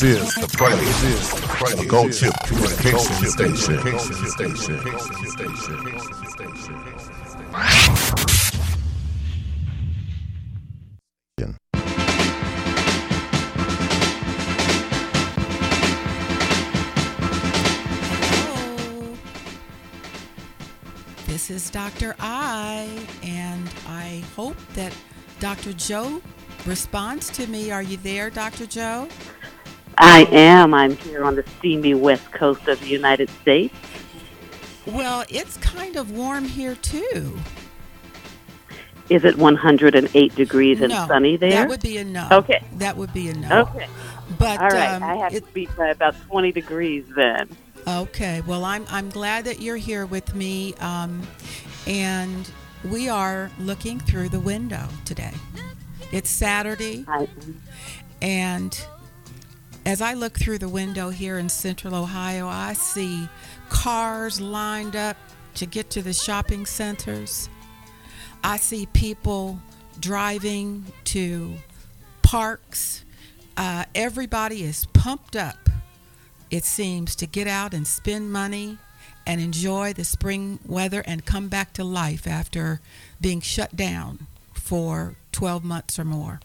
This is the Prelude. This is the Prelude. Gold Chip Communication Station. Hello. This is Dr. I, and I hope that Dr. Joe responds to me. Are you there, Dr. Joe? I am. I'm here on the steamy west coast of the United States. Well, it's kind of warm here too. Is it 108 degrees and no, sunny there? That would be a no. Okay. That would be a no. okay. But All right. um, I have it- to beat by about 20 degrees then. Okay. Well, I'm I'm glad that you're here with me, um, and we are looking through the window today. It's Saturday, and as I look through the window here in Central Ohio, I see cars lined up to get to the shopping centers. I see people driving to parks. Uh, everybody is pumped up, it seems, to get out and spend money and enjoy the spring weather and come back to life after being shut down for 12 months or more.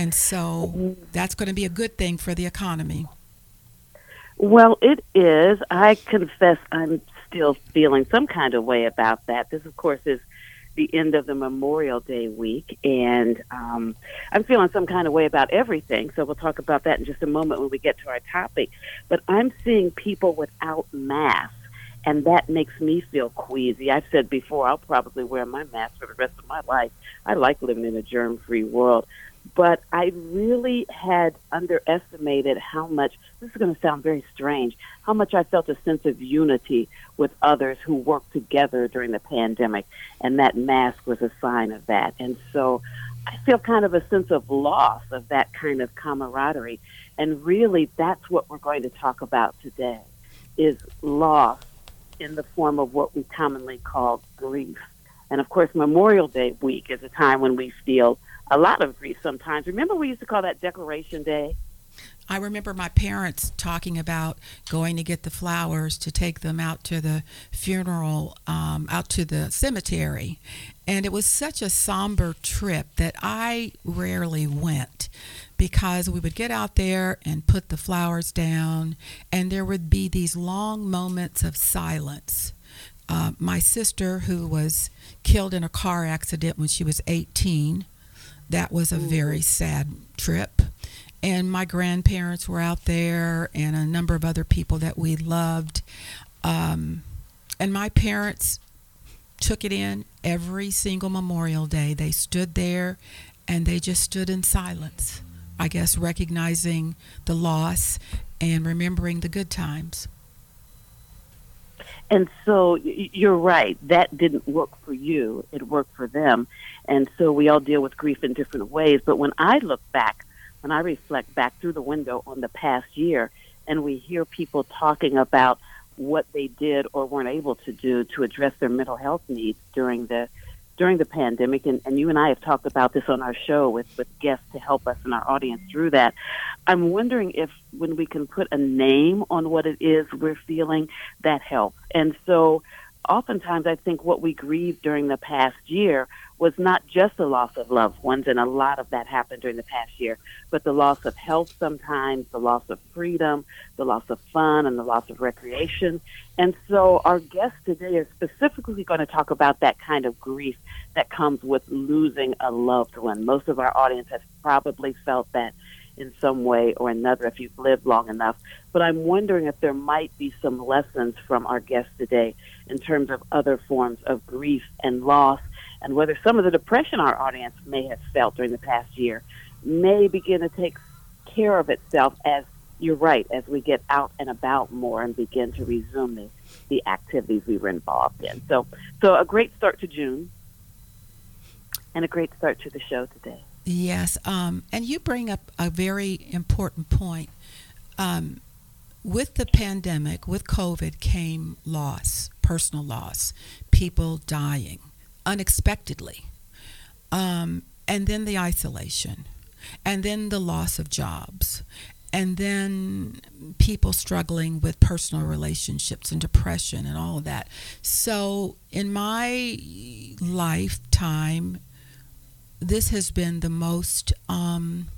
And so that's going to be a good thing for the economy. well, it is. I confess I'm still feeling some kind of way about that. This, of course, is the end of the Memorial Day week, and um, I'm feeling some kind of way about everything. So we'll talk about that in just a moment when we get to our topic. But I'm seeing people without masks, and that makes me feel queasy. I've said before, I'll probably wear my mask for the rest of my life. I like living in a germ-free world. But I really had underestimated how much, this is going to sound very strange, how much I felt a sense of unity with others who worked together during the pandemic. And that mask was a sign of that. And so I feel kind of a sense of loss of that kind of camaraderie. And really, that's what we're going to talk about today is loss in the form of what we commonly call grief. And of course, Memorial Day week is a time when we feel a lot of grief sometimes. Remember, we used to call that Decoration Day? I remember my parents talking about going to get the flowers to take them out to the funeral, um, out to the cemetery. And it was such a somber trip that I rarely went because we would get out there and put the flowers down, and there would be these long moments of silence. Uh, my sister, who was killed in a car accident when she was 18, that was a very sad trip. And my grandparents were out there and a number of other people that we loved. Um, and my parents took it in every single memorial day. They stood there and they just stood in silence i guess recognizing the loss and remembering the good times And so you're right. That didn't work for you. It worked for them. And so we all deal with grief in different ways. But when I look back, when I reflect back through the window on the past year, and we hear people talking about what they did or weren't able to do to address their mental health needs during the during the pandemic, and, and you and I have talked about this on our show with, with guests to help us and our audience through that. I'm wondering if when we can put a name on what it is we're feeling, that helps. And so oftentimes I think what we grieve during the past year was not just the loss of loved ones, and a lot of that happened during the past year, but the loss of health sometimes, the loss of freedom, the loss of fun, and the loss of recreation. And so our guests today are specifically going to talk about that kind of grief that comes with losing a loved one. Most of our audience has probably felt that in some way or another if you've lived long enough. But I'm wondering if there might be some lessons from our guests today in terms of other forms of grief and loss, and whether some of the depression our audience may have felt during the past year may begin to take care of itself as you're right, as we get out and about more and begin to resume the, the activities we were involved in. So, so a great start to June and a great start to the show today. Yes, um, and you bring up a very important point. Um, with the pandemic, with COVID, came loss, personal loss, people dying unexpectedly, um, and then the isolation, and then the loss of jobs. and then people struggling with personal relationships and depression and all of that. So, in my lifetime, this has been the most, um,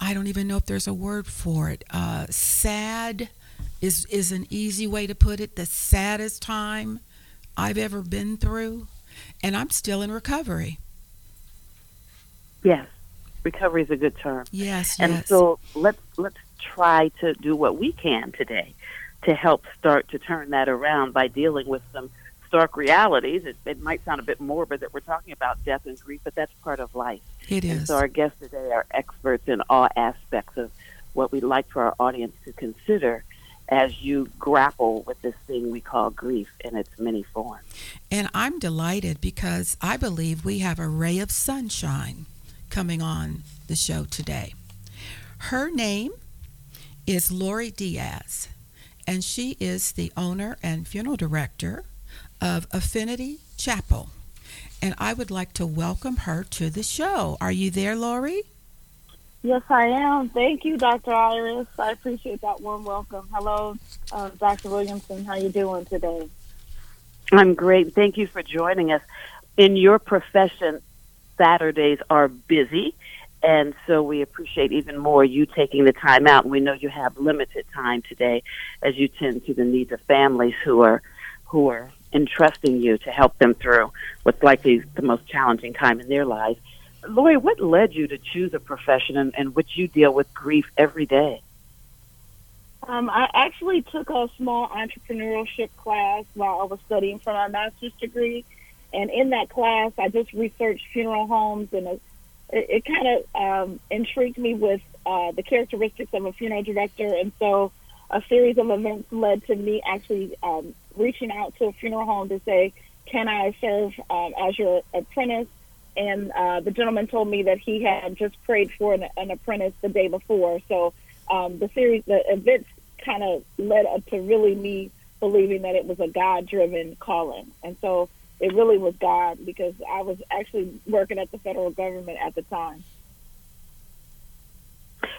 I don't even know if there's a word for it, uh, sad is, is an easy way to put it, the saddest time I've ever been through. And I'm still in recovery. Yes recovery is a good term. Yes, and yes. so let's let's try to do what we can today to help start to turn that around by dealing with some stark realities. It, it might sound a bit morbid that we're talking about death and grief, but that's part of life. It is. And so our guests today are experts in all aspects of what we'd like for our audience to consider as you grapple with this thing we call grief in its many forms. And I'm delighted because I believe we have a ray of sunshine coming on the show today. Her name is Lori Diaz, and she is the owner and funeral director of Affinity Chapel. And I would like to welcome her to the show. Are you there, Lori? Yes, I am. Thank you, Dr. Iris. I appreciate that warm welcome. Hello, uh, Dr. Williamson. How you doing today? I'm great. Thank you for joining us. In your profession, Saturdays are busy. And so we appreciate even more you taking the time out. We know you have limited time today as you tend to the needs of families who are who are entrusting you to help them through what's likely the most challenging time in their lives. Lori, what led you to choose a profession in, in which you deal with grief every day? Um, I actually took a small entrepreneurship class while I was studying for my master's degree and in that class, I just researched funeral homes, and it, it kind of um, intrigued me with uh, the characteristics of a funeral director. And so, a series of events led to me actually um, reaching out to a funeral home to say, "Can I serve um, as your apprentice?" And uh, the gentleman told me that he had just prayed for an, an apprentice the day before. So um, the series, the events, kind of led up to really me believing that it was a God-driven calling. And so it really was God because I was actually working at the federal government at the time.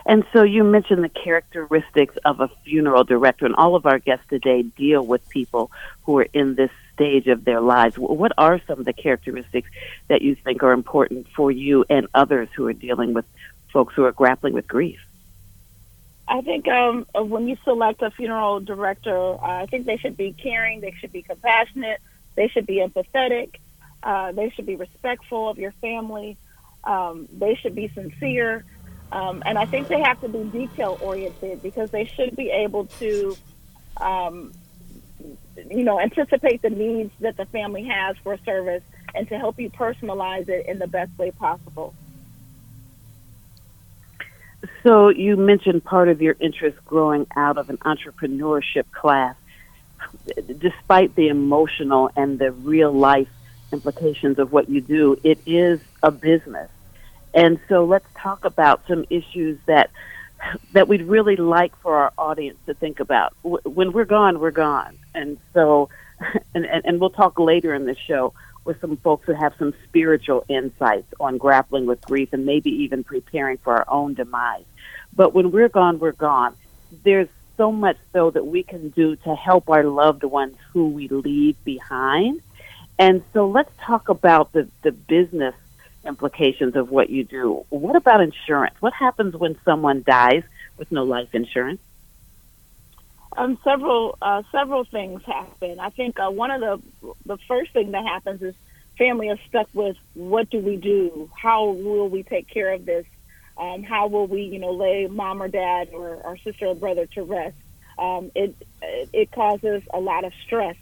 And so you mentioned the characteristics of a funeral director, and all of our guests today deal with people who are in this stage of their lives. What are some of the characteristics that you think are important for you and others who are dealing with folks who are grappling with grief? I think um, when you select a funeral director, I think they should be caring, they should be compassionate, they should be empathetic. Uh, they should be respectful of your family. Um, they should be sincere. Um, and I think they have to be detail oriented because they should be able to, um, you know, anticipate the needs that the family has for service and to help you personalize it in the best way possible. So you mentioned part of your interest growing out of an entrepreneurship class despite the emotional and the real life implications of what you do, it is a business. And so let's talk about some issues that that we'd really like for our audience to think about. When we're gone, we're gone. And so, and, and, and we'll talk later in the show with some folks who have some spiritual insights on grappling with grief and maybe even preparing for our own demise. But when we're gone, we're gone. There's so much though that we can do to help our loved ones who we leave behind. And so let's talk about the, the business implications of what you do. What about insurance? What happens when someone dies with no life insurance? Um, several uh, several things happen. I think uh, one of the the first thing that happens is family is stuck with what do we do? How will we take care of this? Um, how will we, you know, lay mom or dad or our sister or brother to rest? Um, it, it causes a lot of stress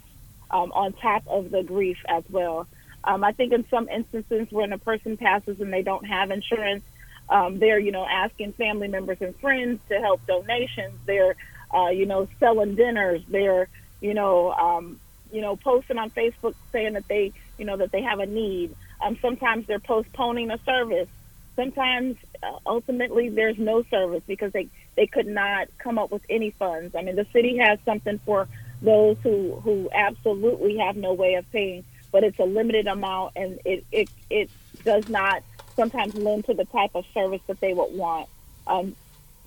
um, on top of the grief as well. Um, I think in some instances when a person passes and they don't have insurance, um, they're, you know, asking family members and friends to help donations. They're, uh, you know, selling dinners. They're, you know, um, you know, posting on Facebook saying that they, you know, that they have a need. Um, sometimes they're postponing a service sometimes uh, ultimately there's no service because they they could not come up with any funds. I mean, the city has something for those who who absolutely have no way of paying, but it's a limited amount and it it it does not sometimes lend to the type of service that they would want. Um,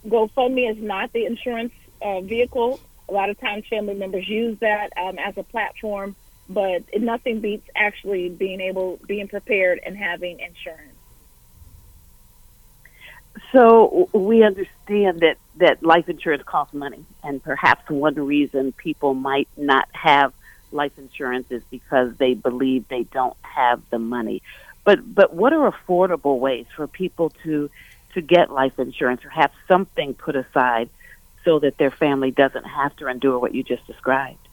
GoFundMe is not the insurance uh, vehicle. A lot of times, family members use that um, as a platform, but nothing beats actually being able, being prepared, and having insurance. So we understand that that life insurance costs money, and perhaps one reason people might not have life insurance is because they believe they don't have the money. But but what are affordable ways for people to to get life insurance or have something put aside so that their family doesn't have to endure what you just described?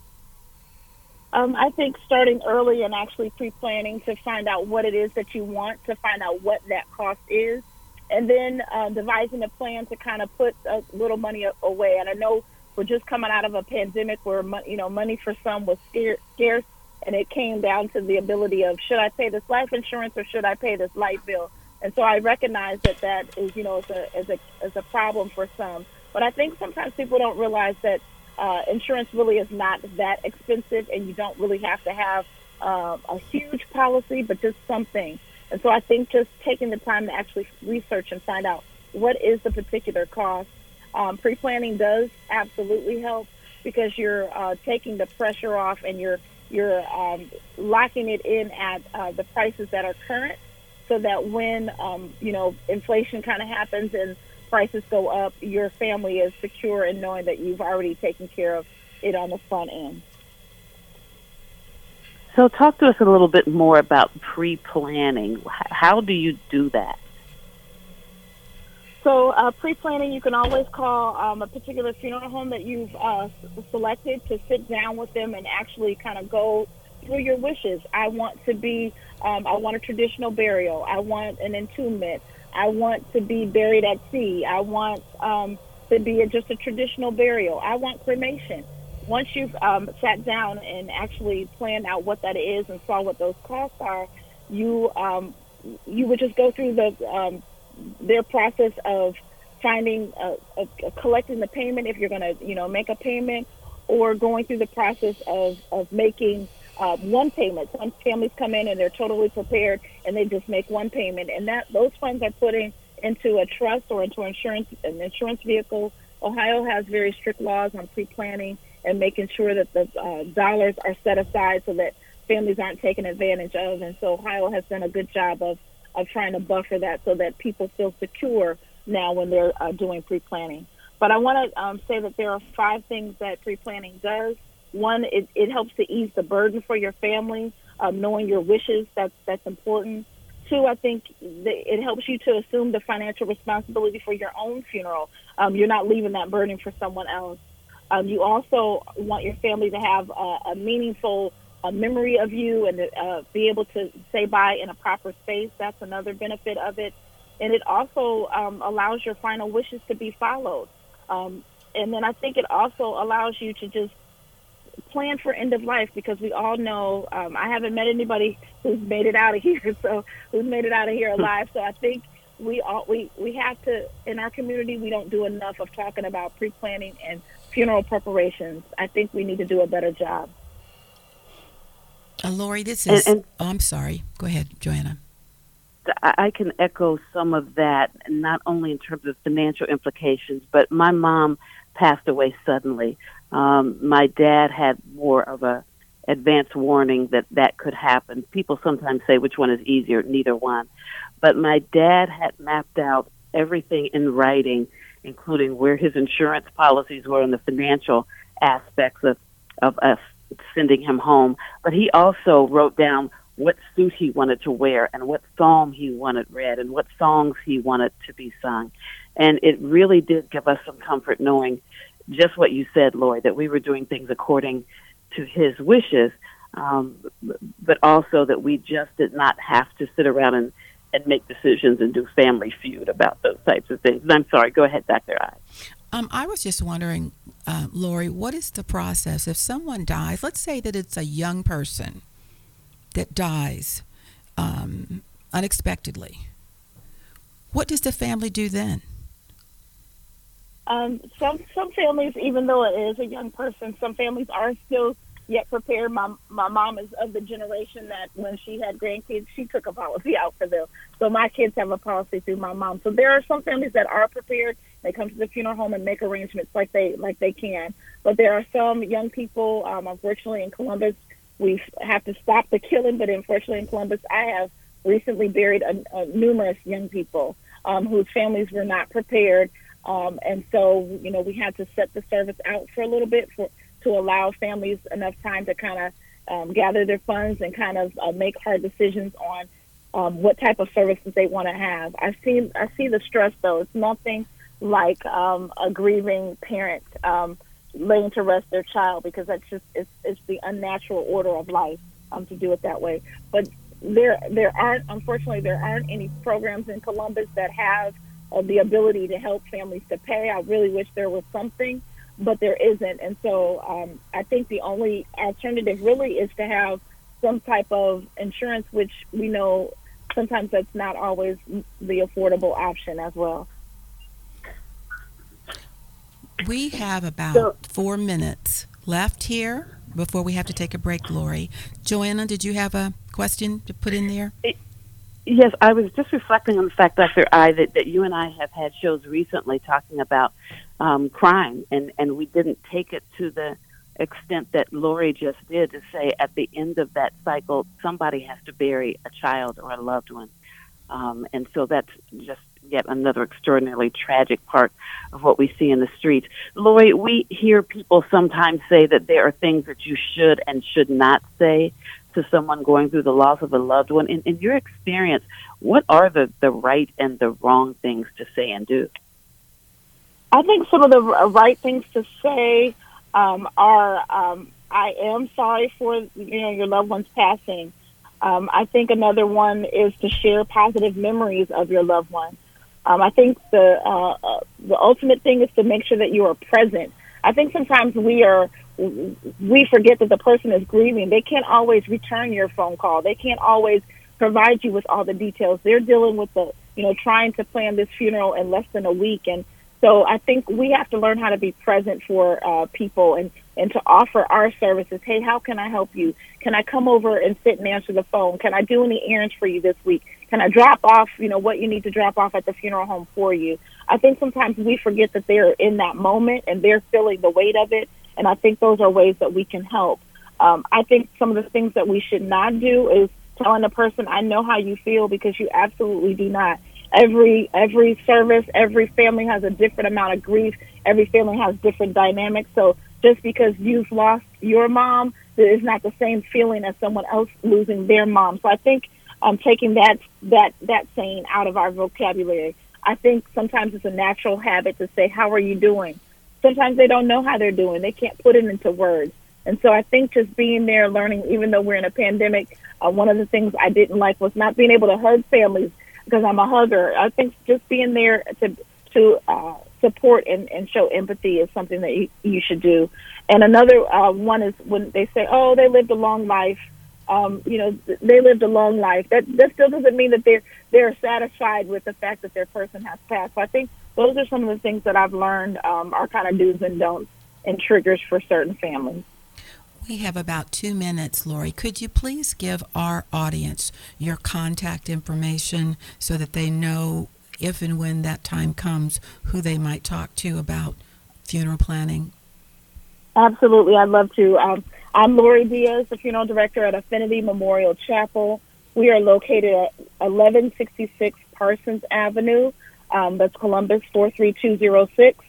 Um, I think starting early and actually pre-planning to find out what it is that you want, to find out what that cost is, and then uh, devising a plan to kind of put a little money away. And I know we're just coming out of a pandemic where you know money for some was scarce, and it came down to the ability of should I pay this life insurance or should I pay this light bill? And so I recognize that that is you know as a as a as a problem for some. But I think sometimes people don't realize that uh, insurance really is not that expensive, and you don't really have to have uh, a huge policy, but just something. And so I think just taking the time to actually research and find out what is the particular cost. Um, pre-planning does absolutely help because you're uh, taking the pressure off and you're you're um, locking it in at uh, the prices that are current, so that when um, you know inflation kind of happens and prices go up, your family is secure in knowing that you've already taken care of it on the front end. So, talk to us a little bit more about pre planning. How do you do that? So, uh, pre planning, you can always call um, a particular funeral home that you've uh, selected to sit down with them and actually kind of go through your wishes. I want to be, um, I want a traditional burial. I want an entombment. I want to be buried at sea. I want um, to be a, just a traditional burial. I want cremation once you've um, sat down and actually planned out what that is and saw what those costs are, you um, you would just go through the um, their process of finding uh, collecting the payment if you're going to you know make a payment, or going through the process of of making uh, one payment. Some families come in and they're totally prepared and they just make one payment, and that those funds are putting into a trust or into insurance an insurance vehicle. Ohio has very strict laws on pre-planning and making sure that the uh, dollars are set aside so that families aren't taken advantage of. And so Ohio has done a good job of, of trying to buffer that so that people feel secure now when they're uh, doing pre-planning. But I want to um, say that there are five things that pre-planning does. One, it, it helps to ease the burden for your family, um, knowing your wishes. That's that's important. Two, I think it helps you to assume the financial responsibility for your own funeral. Um, you're not leaving that burden for someone else. Um, you also want your family to have a, a meaningful a memory of you and uh, be able to say bye in a proper space. That's another benefit of it. And it also um, allows your final wishes to be followed. Um, and then I think it also allows you to just plan for end of life because we all know um, I haven't met anybody who's made it out of here, so who's made it out of here alive. So I think we all we we have to in our community we don't do enough of talking about pre planning and funeral preparations. I think we need to do a better job. Uh, Lori, this is. And, and oh, I'm sorry. Go ahead, Joanna. I can echo some of that, not only in terms of financial implications, but my mom passed away suddenly. Um, my dad had more of a advance warning that that could happen. People sometimes say which one is easier, neither one. But my dad had mapped out everything in writing including where his insurance policies were and the financial aspects of, of us sending him home. But he also wrote down what suit he wanted to wear and what psalm he wanted read and what songs he wanted to be sung. And it really did give us some comfort knowing just what you said, Lori, that we were doing things according to his wishes, um, but also that we just did not have to sit around and and make decisions and do family feud about those types of things. I'm sorry, go ahead, Dr. I. Um, I was just wondering, uh, Lori, what is the process if someone dies? Let's say that it's a young person that dies um, unexpectedly. What does the family do then? Um, some some families, even though it is a young person, some families are still yet prepared. My my mom is of the generation that when she had grandkids, she took a policy out for them. So my kids have a policy through my mom. So there are some families that are prepared. They come to the funeral home and make arrangements like they like they can. But there are some young people, um, unfortunately, in Columbus, we have to stop the killing. But unfortunately, in Columbus, I have recently buried a, a numerous young people um, whose families were not prepared. Um, and so, you know, we had to set the service out for a little bit for to allow families enough time to kind of um, gather their funds and kind of uh, make hard decisions on um, what type of services they want to have. I see I see the stress though. It's nothing like um, a grieving parent um, laying to rest their child because that's just it's, it's the unnatural order of life um, to do it that way. But there there aren't unfortunately there aren't any programs in Columbus that have the ability to help families to pay. I really wish there was something but there isn't. And so um, I think the only alternative really is to have some type of insurance, which we know sometimes that's not always the affordable option as well. We have about so, four minutes left here before we have to take a break, Lori. Joanna, did you have a question to put in there? It, yes, I was just reflecting on the fact, Dr. I, that, that you and I have had shows recently talking about um, crime, and and we didn't take it to the extent that Lori just did to say at the end of that cycle somebody has to bury a child or a loved one, um, and so that's just yet another extraordinarily tragic part of what we see in the streets. Lori, we hear people sometimes say that there are things that you should and should not say to someone going through the loss of a loved one. In, in your experience, what are the, the right and the wrong things to say and do? I think some of the right things to say um, are um, I am sorry for you know your loved one's passing. Um, I think another one is to share positive memories of your loved one. Um, I think the uh, uh, the ultimate thing is to make sure that you are present. I think sometimes we are we forget that the person is grieving. They can't always return your phone call. They can't always provide you with all the details. They're dealing with the you know trying to plan this funeral in less than a week and so I think we have to learn how to be present for uh, people and, and to offer our services. Hey, how can I help you? Can I come over and sit and answer the phone? Can I do any errands for you this week? Can I drop off, you know, what you need to drop off at the funeral home for you? I think sometimes we forget that they're in that moment and they're feeling the weight of it. And I think those are ways that we can help. Um, I think some of the things that we should not do is telling a person, I know how you feel because you absolutely do not every every service, every family has a different amount of grief. Every family has different dynamics. So just because you've lost your mom, it's not the same feeling as someone else losing their mom. So I think um, taking that that that saying out of our vocabulary. I think sometimes it's a natural habit to say, "How are you doing?" Sometimes they don't know how they're doing. They can't put it into words. And so I think just being there, learning, even though we're in a pandemic, uh, one of the things I didn't like was not being able to hug families because I'm a hugger. I think just being there to to uh, support and, and show empathy is something that you, you should do. And another uh, one is when they say, "Oh, they lived a long life." Um, you know, they lived a long life. That that still doesn't mean that they're they're satisfied with the fact that their person has passed. So I think those are some of the things that I've learned um, are kind of do's and don'ts and triggers for certain families. We have about two minutes, Lori. Could you please give our audience your contact information so that they know if and when that time comes who they might talk to about funeral planning? Absolutely, I'd love to. Um, I'm Lori Diaz, the funeral director at Affinity Memorial Chapel. We are located at 1166 Parsons Avenue. Um, that's Columbus 43206.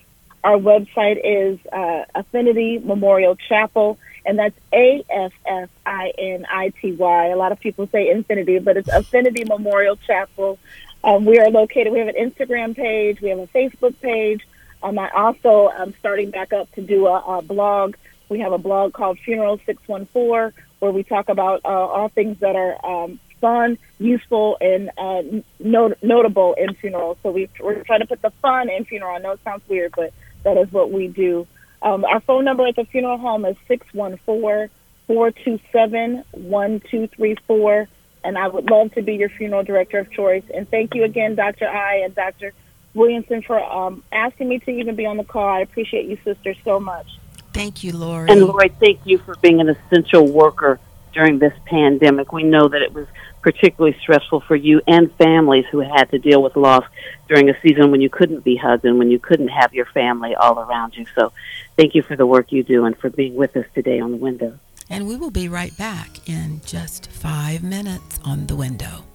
Our website is uh, Affinity Memorial Chapel and that's A F F I N I T Y. A lot of people say Infinity, but it's Affinity Memorial Chapel. Um, we are located. We have an Instagram page. We have a Facebook page. Um, I also am starting back up to do a, a blog. We have a blog called Funeral Six One Four, where we talk about uh, all things that are um, fun, useful, and uh, not- notable in funerals. So we, we're trying to put the fun in funeral. I know it sounds weird, but that is what we do. Um, our phone number at the funeral home is 614 427 1234. And I would love to be your funeral director of choice. And thank you again, Dr. I and Dr. Williamson, for um, asking me to even be on the call. I appreciate you, sister, so much. Thank you, Lori. And Lori, thank you for being an essential worker during this pandemic. We know that it was particularly stressful for you and families who had to deal with loss during a season when you couldn't be hugged and when you couldn't have your family all around you. So thank you for the work you do and for being with us today on the window. And we will be right back in just five minutes on the window.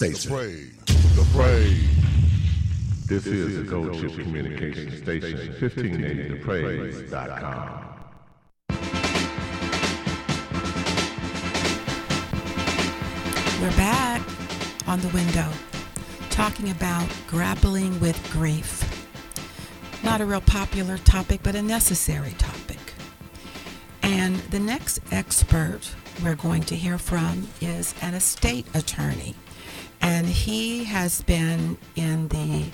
Station. The praise. The praise. This is the Gold Chip Communication Station, 1580thepraise.com. We're back on the window talking about grappling with grief. Not a real popular topic, but a necessary topic. And the next expert we're going to hear from is an estate attorney. And he has been in the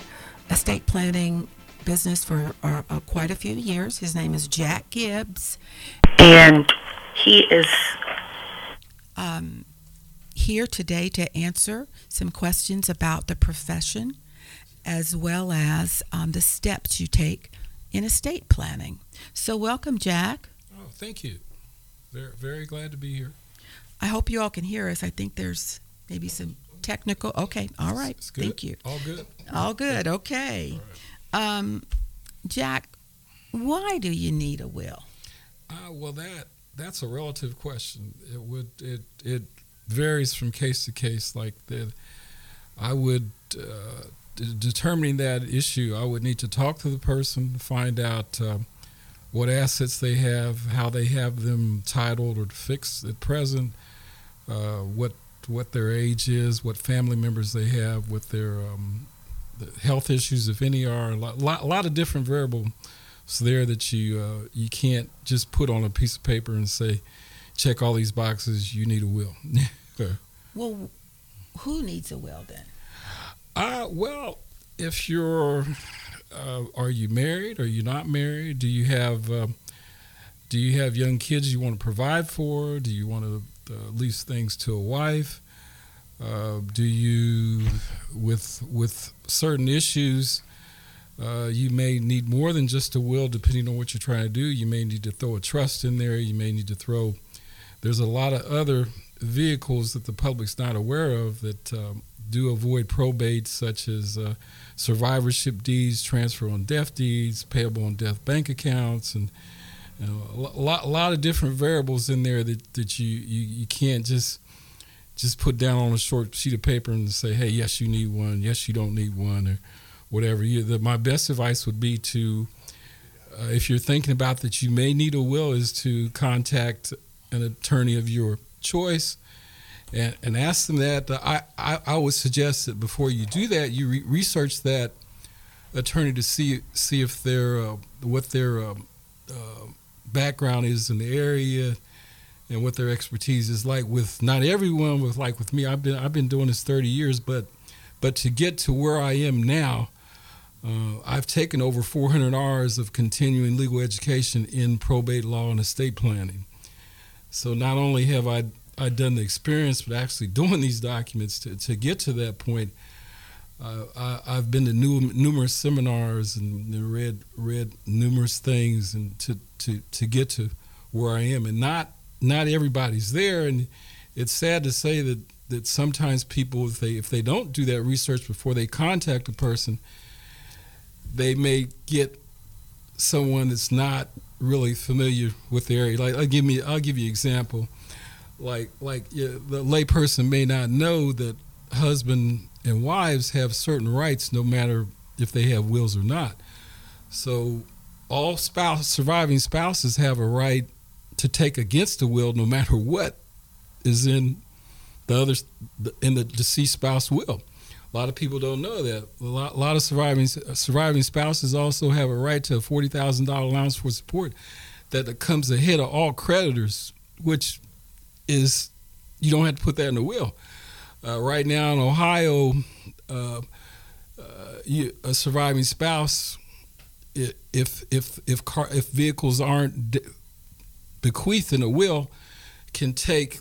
estate planning business for uh, uh, quite a few years. His name is Jack Gibbs. And he is um, here today to answer some questions about the profession as well as um, the steps you take in estate planning. So, welcome, Jack. Oh, thank you. Very, very glad to be here. I hope you all can hear us. I think there's maybe some technical. Okay, all right. Thank you. All good. All good. Okay. Um, Jack, why do you need a will? Uh, well, that that's a relative question. It would it it varies from case to case. Like the, I would uh, d- determining that issue. I would need to talk to the person, find out uh, what assets they have, how they have them titled or fixed at present, uh, what what their age is, what family members they have, what their um, health issues, if any, are. A lot, lot, lot of different variables there that you uh, you can't just put on a piece of paper and say, check all these boxes. You need a will. well, who needs a will then? Uh, well, if you're, uh, are you married? Are you not married? Do you have, uh, do you have young kids you want to provide for? Do you want to uh, lease things to a wife? Uh, do you, with with certain issues, uh, you may need more than just a will, depending on what you're trying to do. You may need to throw a trust in there. You may need to throw. There's a lot of other vehicles that the public's not aware of that um, do avoid probate, such as uh, survivorship deeds, transfer on death deeds, payable on death bank accounts, and you know, a lot, a lot of different variables in there that, that you, you, you can't just just put down on a short sheet of paper and say, hey, yes, you need one, yes, you don't need one, or whatever. You, the, my best advice would be to, uh, if you're thinking about that you may need a will, is to contact an attorney of your choice and, and ask them that. Uh, I, I, I, would suggest that before you do that, you re- research that attorney to see see if they're uh, what their um, uh, background is in the area and what their expertise is like with not everyone with like with me. I've been I've been doing this 30 years but but to get to where I am now uh, I've taken over 400 hours of continuing legal education in probate law and estate planning. So not only have I I done the experience but actually doing these documents to, to get to that point uh, I, have been to new, numerous seminars and read read numerous things and to, to, to get to where I am and not not everybody's there, and it's sad to say that that sometimes people, if they if they don't do that research before they contact a person, they may get someone that's not really familiar with the area. Like I'll give me I'll give you example. Like like yeah, the layperson may not know that husband and wives have certain rights no matter if they have wills or not. So all spouse surviving spouses have a right to take against the will no matter what is in the other in the deceased spouse will. A lot of people don't know that. A lot, a lot of surviving surviving spouses also have a right to a forty thousand dollar allowance for support that comes ahead of all creditors, which is you don't have to put that in the will. Uh, right now in Ohio, uh, uh, you, a surviving spouse if if if car if vehicles aren't d- bequeathed in a will, can take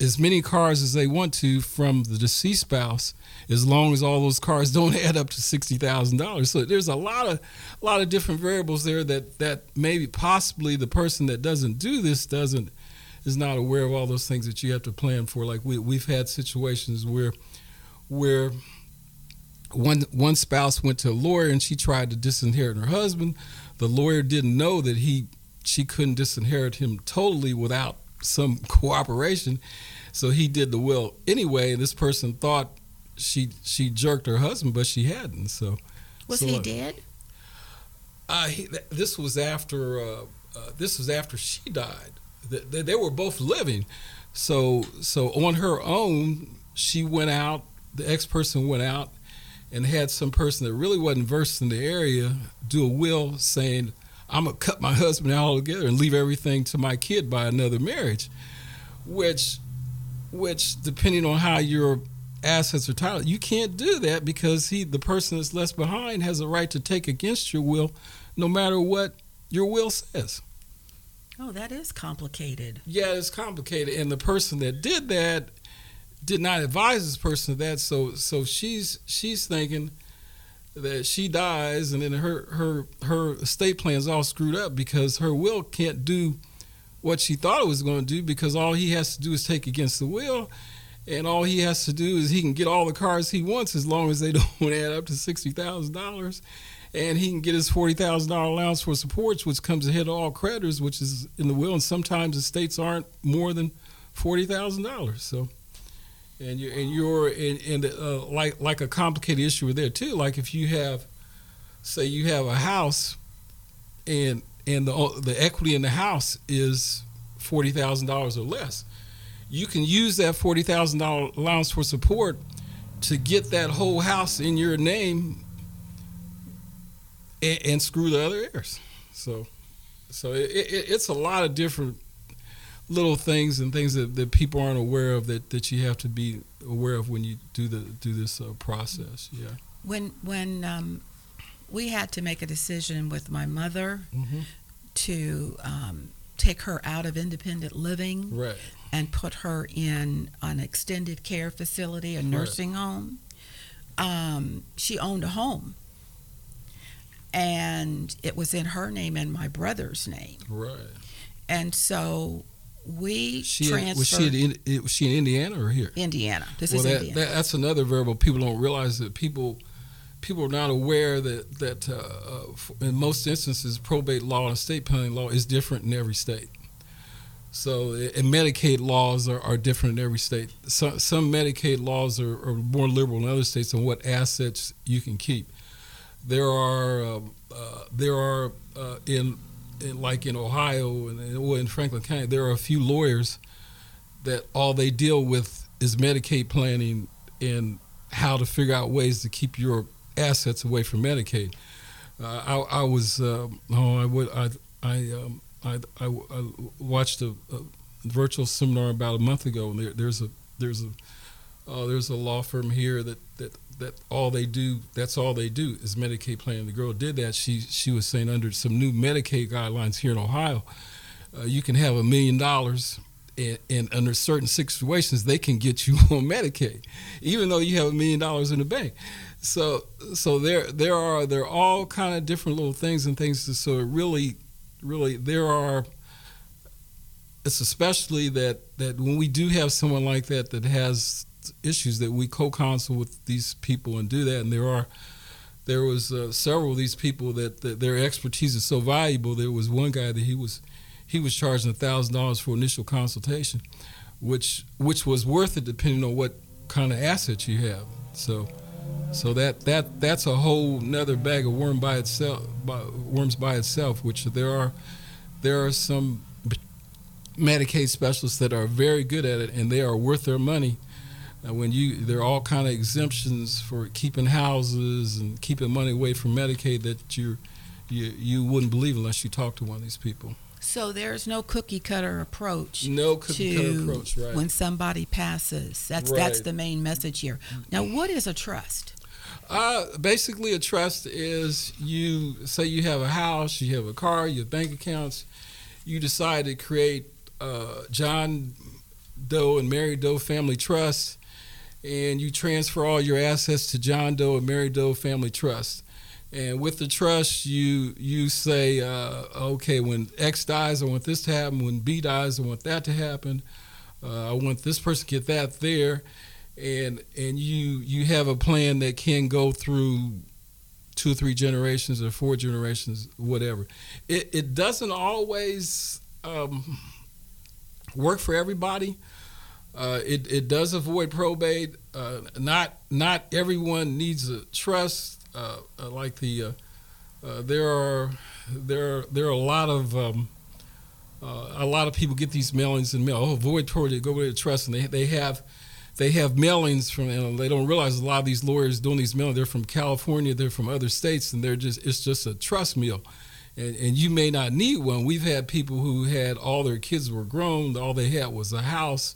as many cars as they want to from the deceased spouse, as long as all those cars don't add up to sixty thousand dollars. So there's a lot of a lot of different variables there that that maybe possibly the person that doesn't do this doesn't is not aware of all those things that you have to plan for. Like we we've had situations where where one one spouse went to a lawyer and she tried to disinherit her husband. The lawyer didn't know that he she couldn't disinherit him totally without some cooperation. So he did the will anyway, this person thought she she jerked her husband, but she hadn't. So Was so, he uh, dead? uh, he, th- this was after uh, uh, this was after she died. Th- They, they were both living, so so on her own, she went out. The ex person went out and had some person that really wasn't versed in the area do a will saying, "I'm gonna cut my husband out altogether and leave everything to my kid by another marriage," which which depending on how your assets are titled, you can't do that because he the person that's left behind has a right to take against your will no matter what your will says. Oh, that is complicated. Yeah, it's complicated, and the person that did that did not advise this person of that. So, so she's she's thinking that she dies, and then her her her estate plan is all screwed up because her will can't do what she thought it was going to do because all he has to do is take against the will. And all he has to do is he can get all the cars he wants as long as they don't add up to sixty thousand dollars, and he can get his forty thousand dollar allowance for supports, which comes ahead of all creditors, which is in the will. And sometimes the states aren't more than forty thousand dollars. So, and you and you're in, in uh, like like a complicated issue there too. Like if you have, say, you have a house, and and the the equity in the house is forty thousand dollars or less, you can use that forty thousand dollar allowance for support to get that whole house in your name and, and screw the other heirs. So, so it, it, it's a lot of different little things and things that, that people aren't aware of that, that you have to be aware of when you do the do this uh, process. Yeah. When when um, we had to make a decision with my mother Mm-hmm. to um, take her out of independent living Right. and put her in an extended care facility, a nursing home. Um, she owned a home, and it was in her name and my brother's name. Right. And so we She transferred was she in, was she in Indiana or here? Indiana. This well, is that, Indiana. that that's another variable people don't realize that people people are not aware that that uh, uh, in most instances probate law and estate planning law is different in every state. So and Medicaid laws are, are different in every state. Some some Medicaid laws are, are more liberal in other states on what assets you can keep. There are um, uh, there are uh, in, in like in Ohio and or in Franklin County there are a few lawyers that all they deal with is Medicaid planning and how to figure out ways to keep your assets away from Medicaid. Uh, I, I was um oh I would I I um, I, I, I watched a, a virtual seminar about a month ago, and there, there's a there's a uh, there's a law firm here that, that that all they do that's all they do is Medicaid planning. The girl did that. She she was saying under some new Medicaid guidelines here in Ohio, uh, you can have a million dollars. And, and under certain situations, they can get you on Medicaid, even though you have a million dollars in the bank. So, so there, there are there are all kind of different little things and things. So it really, really, there are. It's especially that that when we do have someone like that that has issues that we co-counsel with these people and do that, and there are there was uh, several of these people that, that their expertise is so valuable. There was one guy that he was he was charging a thousand dollars for initial consultation, which which was worth it depending on what kind of assets you have. So so that that that's a whole nother bag of worm by itself by, worms by itself. Which there are there are some Medicaid specialists that are very good at it and they are worth their money. Uh, when you there are all kind of exemptions for keeping houses and keeping money away from Medicaid that you you you wouldn't believe unless you talk to one of these people. so there's no cookie cutter approach No cookie cutter approach, right? when somebody passes. That's that's the main message here. Now, what is a trust? Uh, basically, a trust is you say you have a house, you have a car, you have bank accounts. You decide to create uh, John Doe and Mary Doe Family Trust, and you transfer all your assets to John Doe and Mary Doe Family Trust. And with the trust, you you say, uh, okay, when X dies, I want this to happen. When B dies, I want that to happen. Uh, I want this person to get that there, and and you you have a plan that can go through two or three generations or four generations, whatever. It it doesn't always um, work for everybody. Uh, it it does avoid probate. Uh, not not everyone needs a trust uh, uh, like the uh, there are there there are a lot of um, a lot of people get these mailings in mail. Oh, avoid probate, go with the trust, and they they have they have mailings from and they don't realize a lot of these lawyers doing these mailings they're from california they're from other states and they're just it's just a trust mill. and, and you may not need one we've had people who had all their kids were grown all they had was a house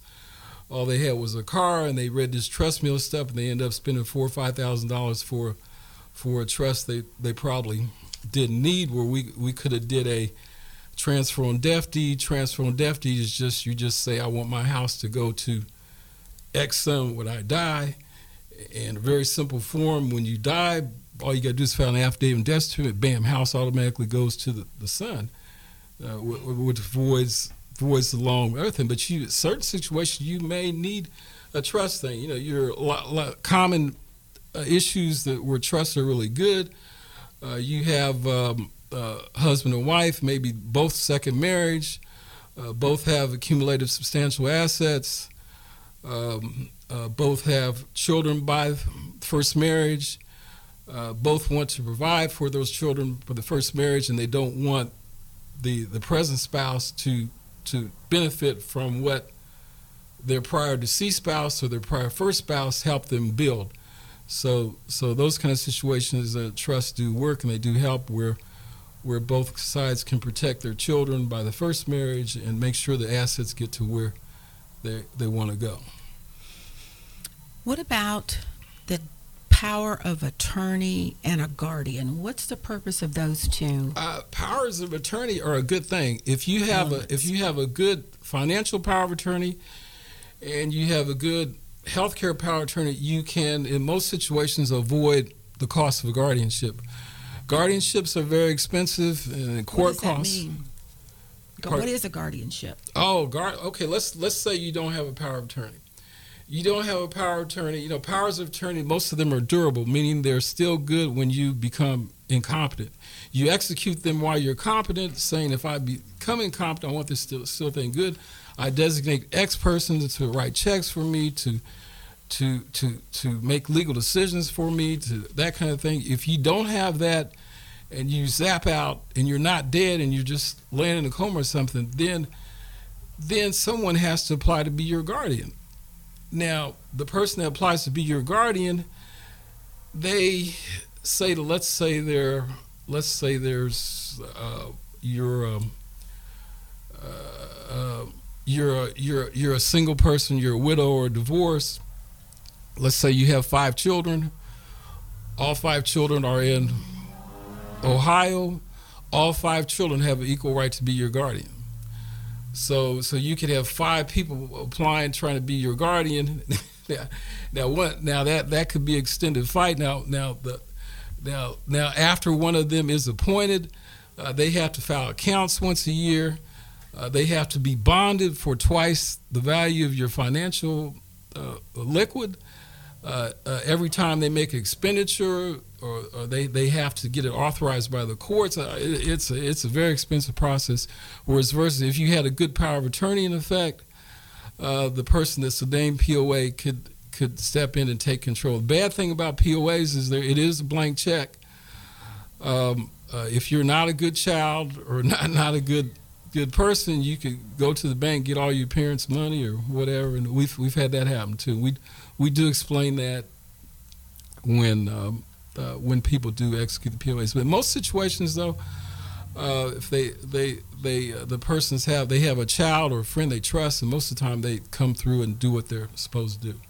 all they had was a car and they read this trust mill stuff and they end up spending four or five thousand dollars for for a trust they, they probably didn't need where we, we could have did a transfer on death deed transfer on death deed is just you just say i want my house to go to X son when I die. In a very simple form, when you die, all you got to do is file an affidavit and death certificate. Bam, house automatically goes to the, the son, uh, which voids voids the long other thing. But you, certain situations, you may need a trust thing. You know, your common uh, issues that where trusts are really good. Uh, you have um, uh, husband and wife, maybe both second marriage, uh, both have accumulated substantial assets um, uh, both have children by first marriage. Both want to provide for those children for the first marriage, and they don't want the the present spouse to to benefit from what their prior deceased spouse or their prior first spouse helped them build. So so those kind of situations, uh, trusts do work, and they do help where where both sides can protect their children by the first marriage and make sure the assets get to where they they want to go. What about power of attorney and a guardian? What's the purpose of those two? Uh, powers of attorney are a good thing. If you have a if you have a good financial power of attorney, and you have a good healthcare power of attorney, you can in most situations avoid the cost of a guardianship. Guardianships are very expensive and court costs. That mean? Guard- what is a guardianship? Oh, guard. Okay, let's let's say you don't have a power of attorney. You don't have a power of attorney. You know, powers of attorney. Most of them are durable, meaning they're still good when you become incompetent. You execute them while you're competent, saying, "If I become incompetent, I want this still still thing good." I designate X person to write checks for me, to to to to make legal decisions for me, to that kind of thing. If you don't have that, and you zap out, and you're not dead, and you're just laying in a coma or something, then then someone has to apply to be your guardian. Now, the person that applies to be your guardian, they say to let's say there, let's say there's uh, you're um, uh, uh, you're a, you're you're a single person, you're a widow or a divorce. Let's say you have five children. All five children are in Ohio. All five children have an equal right to be your guardian. So so you could have five people applying trying to be your guardian. now, now what? Now that that could be extended fight. Now now the now now after one of them is appointed, uh, they have to file accounts once a year. Uh, they have to be bonded for twice the value of your financial uh, liquid. Uh, uh, every time they make expenditure, or, or, they, they have to get it authorized by the courts. Uh, it, it's a, it's a very expensive process. Whereas versus if you had a good power of attorney in effect, uh, the person that's the named POA could could step in and take control. The bad thing about POAs is there it is a blank check. Um, uh, if you're not a good child or not not a good good person, you could go to the bank, get all your parents' money or whatever, and we've we've had that happen too. We we do explain that when um, uh, when people do execute the POAs. But in most situations, though, uh, if they they they uh, the persons have they have a child or a friend they trust, and most of the time they come through and do what they're supposed to do,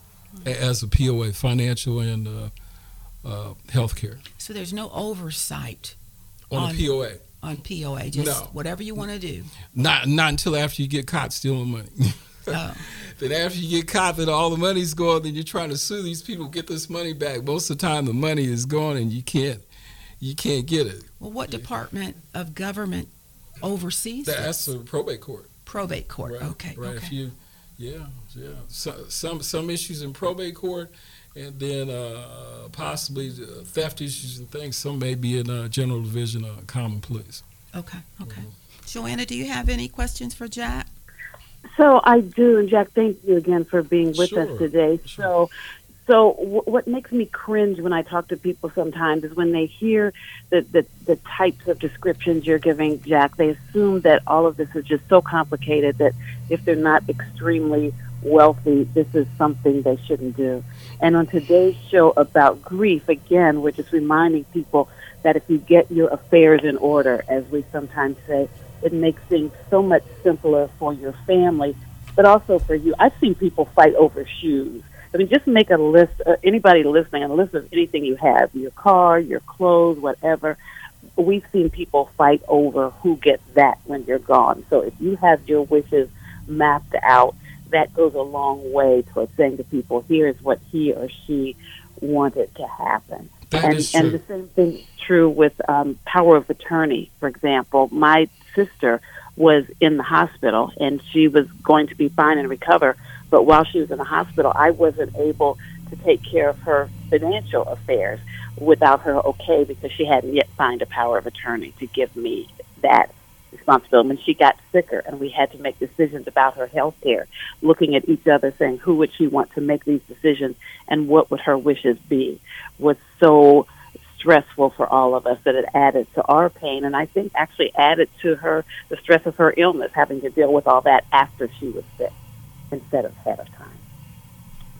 as a POA, financial and uh, uh, health care So there's no oversight on, On- a POA. on POA. Just No. whatever you want to do. Not not until after you get caught stealing money. Oh. then after you get caught, then all the money's gone. Then you're trying to sue these people, get this money back. Most of the time, the money is gone, and you can't you can't get it. Well, what department of government oversees this? That's the probate court. probate court? Right, okay. Right. Okay. If you, yeah, yeah. So, some some issues in probate court, and then uh, possibly theft issues and things. Some may be in uh, general division, uh, common pleas. okay. Okay. Mm-hmm. Joanna, do you have any questions for Jack? So I do, and Jack, thank you again for being with Sure, us today. sure. So, so w- what makes me cringe when I talk to people sometimes is when they hear the, the the types of descriptions you're giving, Jack. They assume that all of this is just so complicated that if they're not extremely wealthy, this is something they shouldn't do. And on today's show about grief, again, we're just reminding people that if you get your affairs in order, as we sometimes say, it makes things so much simpler for your family, but also for you. I've seen people fight over shoes. I mean, just make a list. Uh, anybody listening, a list of anything you have: your car, your clothes, whatever. We've seen people fight over who gets that when you're gone. So if you have your wishes mapped out, that goes a long way towards saying to people, "Here's what he or she wanted to happen." That and, is and the same thing is true with um, power of attorney. For example, my sister was in the hospital and she was going to be fine and recover. But while she was in the hospital, I wasn't able to take care of her financial affairs without her okay because she hadn't yet signed a power of attorney to give me that responsibility. And she got sicker, and we had to make decisions about her health care, looking at each other, saying who would she want to make these decisions and what would her wishes be, was so stressful for all of us that it added to our pain, and I think actually added to her the stress of her illness, having to deal with all that after she was sick instead of ahead of time.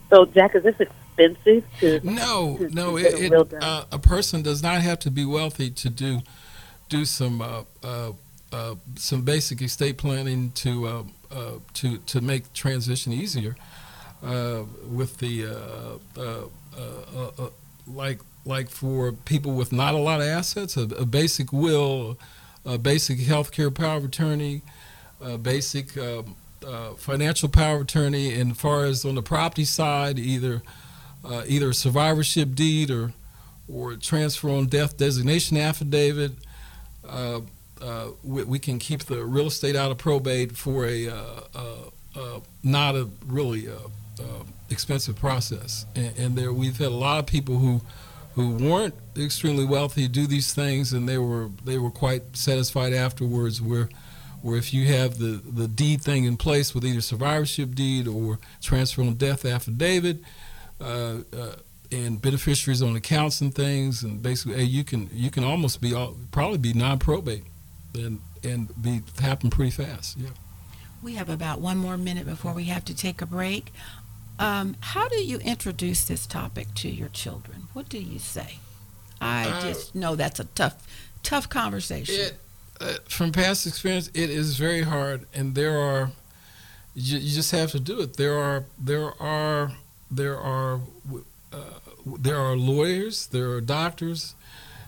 So, Jack, is this expensive to? No, to- no. to It, a it, uh, a person does not have to be wealthy to do do some uh, uh, uh, some basic estate planning to uh, uh, to to make transition easier. Uh, with the uh, uh, uh, uh, like like for people with not a lot of assets, a, a basic will, a basic health care power of attorney, a basic uh, uh, financial power of attorney, and as far as on the property side, either uh, either a survivorship deed or or transfer on death designation affidavit. Uh, uh, we, we can keep the real estate out of probate for a not a really expensive process. And, and there we've had a lot of people who who weren't extremely wealthy do these things, and they were they were quite satisfied afterwards. Where where if you have the, the deed thing in place with either survivorship deed or transfer on death affidavit, uh, uh, and beneficiaries on accounts and things, and basically, hey, you can you can almost be all, probably be non-probate, and and be happen pretty fast. Yeah. We have about one more minute before we have to take a break. Um, how do you introduce this topic to your children? What do you say? I Uh, just know that's a tough, tough conversation. It, uh, from past experience, it is very hard, and there are you, you just have to do it. There are there are there are uh, there are lawyers, there are doctors,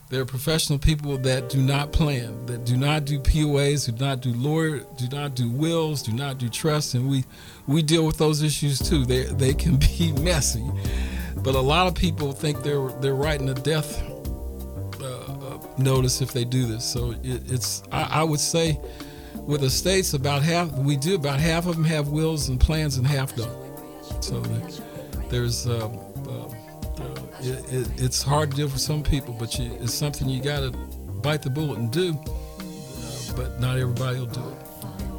there are professional people that do not plan, that do not do POAs, do not do lawyer, do not do wills, do not do trusts, and we we deal with those issues too. They they can be messy, but a lot of people think they're they're writing a death uh, uh, notice if they do this. So it, it's I, I would say with estates about half we do about half of them have wills and plans and half don't. So there's uh, uh, uh, it, it, it's hard to do for some people, but you, it's something you got to bite the bullet and do. Uh, but not everybody will do it.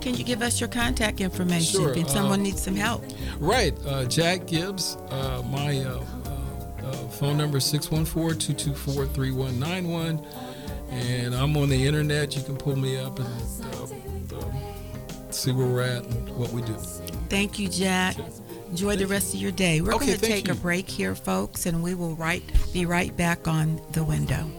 Can you give us your contact information Sure, if someone uh, needs some help? Right, uh, Jack Gibbs. Uh, my uh, uh, uh, phone number is 614-224-3191. and I'm on the internet. You can pull me up and uh, uh, see where we're at and what we do. Thank you, Jack. Enjoy the rest of your day. We're Okay, going to thank take a break here, folks, and we will right, be right back on the window.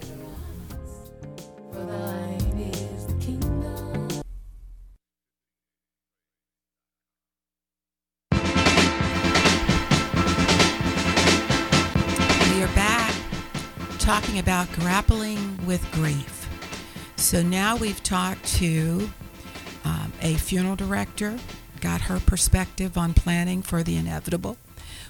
About grappling with grief. So now we've talked to um, a funeral director, got her perspective on planning for the inevitable.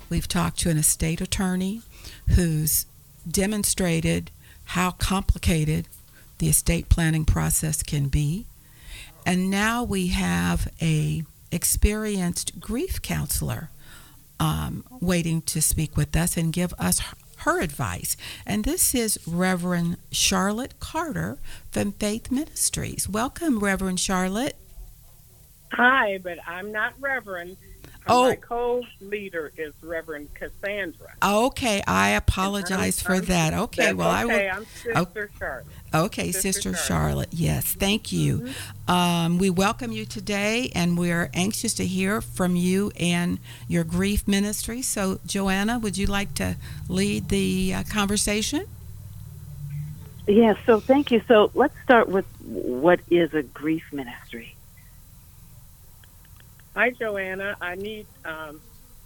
We've talked to an estate attorney who's demonstrated how complicated the estate planning process can be. And now we have a experienced grief counselor um, waiting to speak with us and give us her advice. And this is Reverend Charlotte Carter from Faith Ministries. Welcome, Reverend Charlotte. Hi, but I'm not Reverend. Oh. My co-leader is Reverend Cassandra. Okay, I apologize for I'm- that. Okay, That's well, I will. okay. I'm Sister Charlotte. Okay, Sister Sister Charlotte. Charlotte. Yes, thank you. Um, we welcome you today, and we're anxious to hear from you and your grief ministry. So, Joanna, would you like to lead the uh, conversation? Yeah, so thank you. So let's start with what is a grief ministry? Hi, Joanna. I need. Um,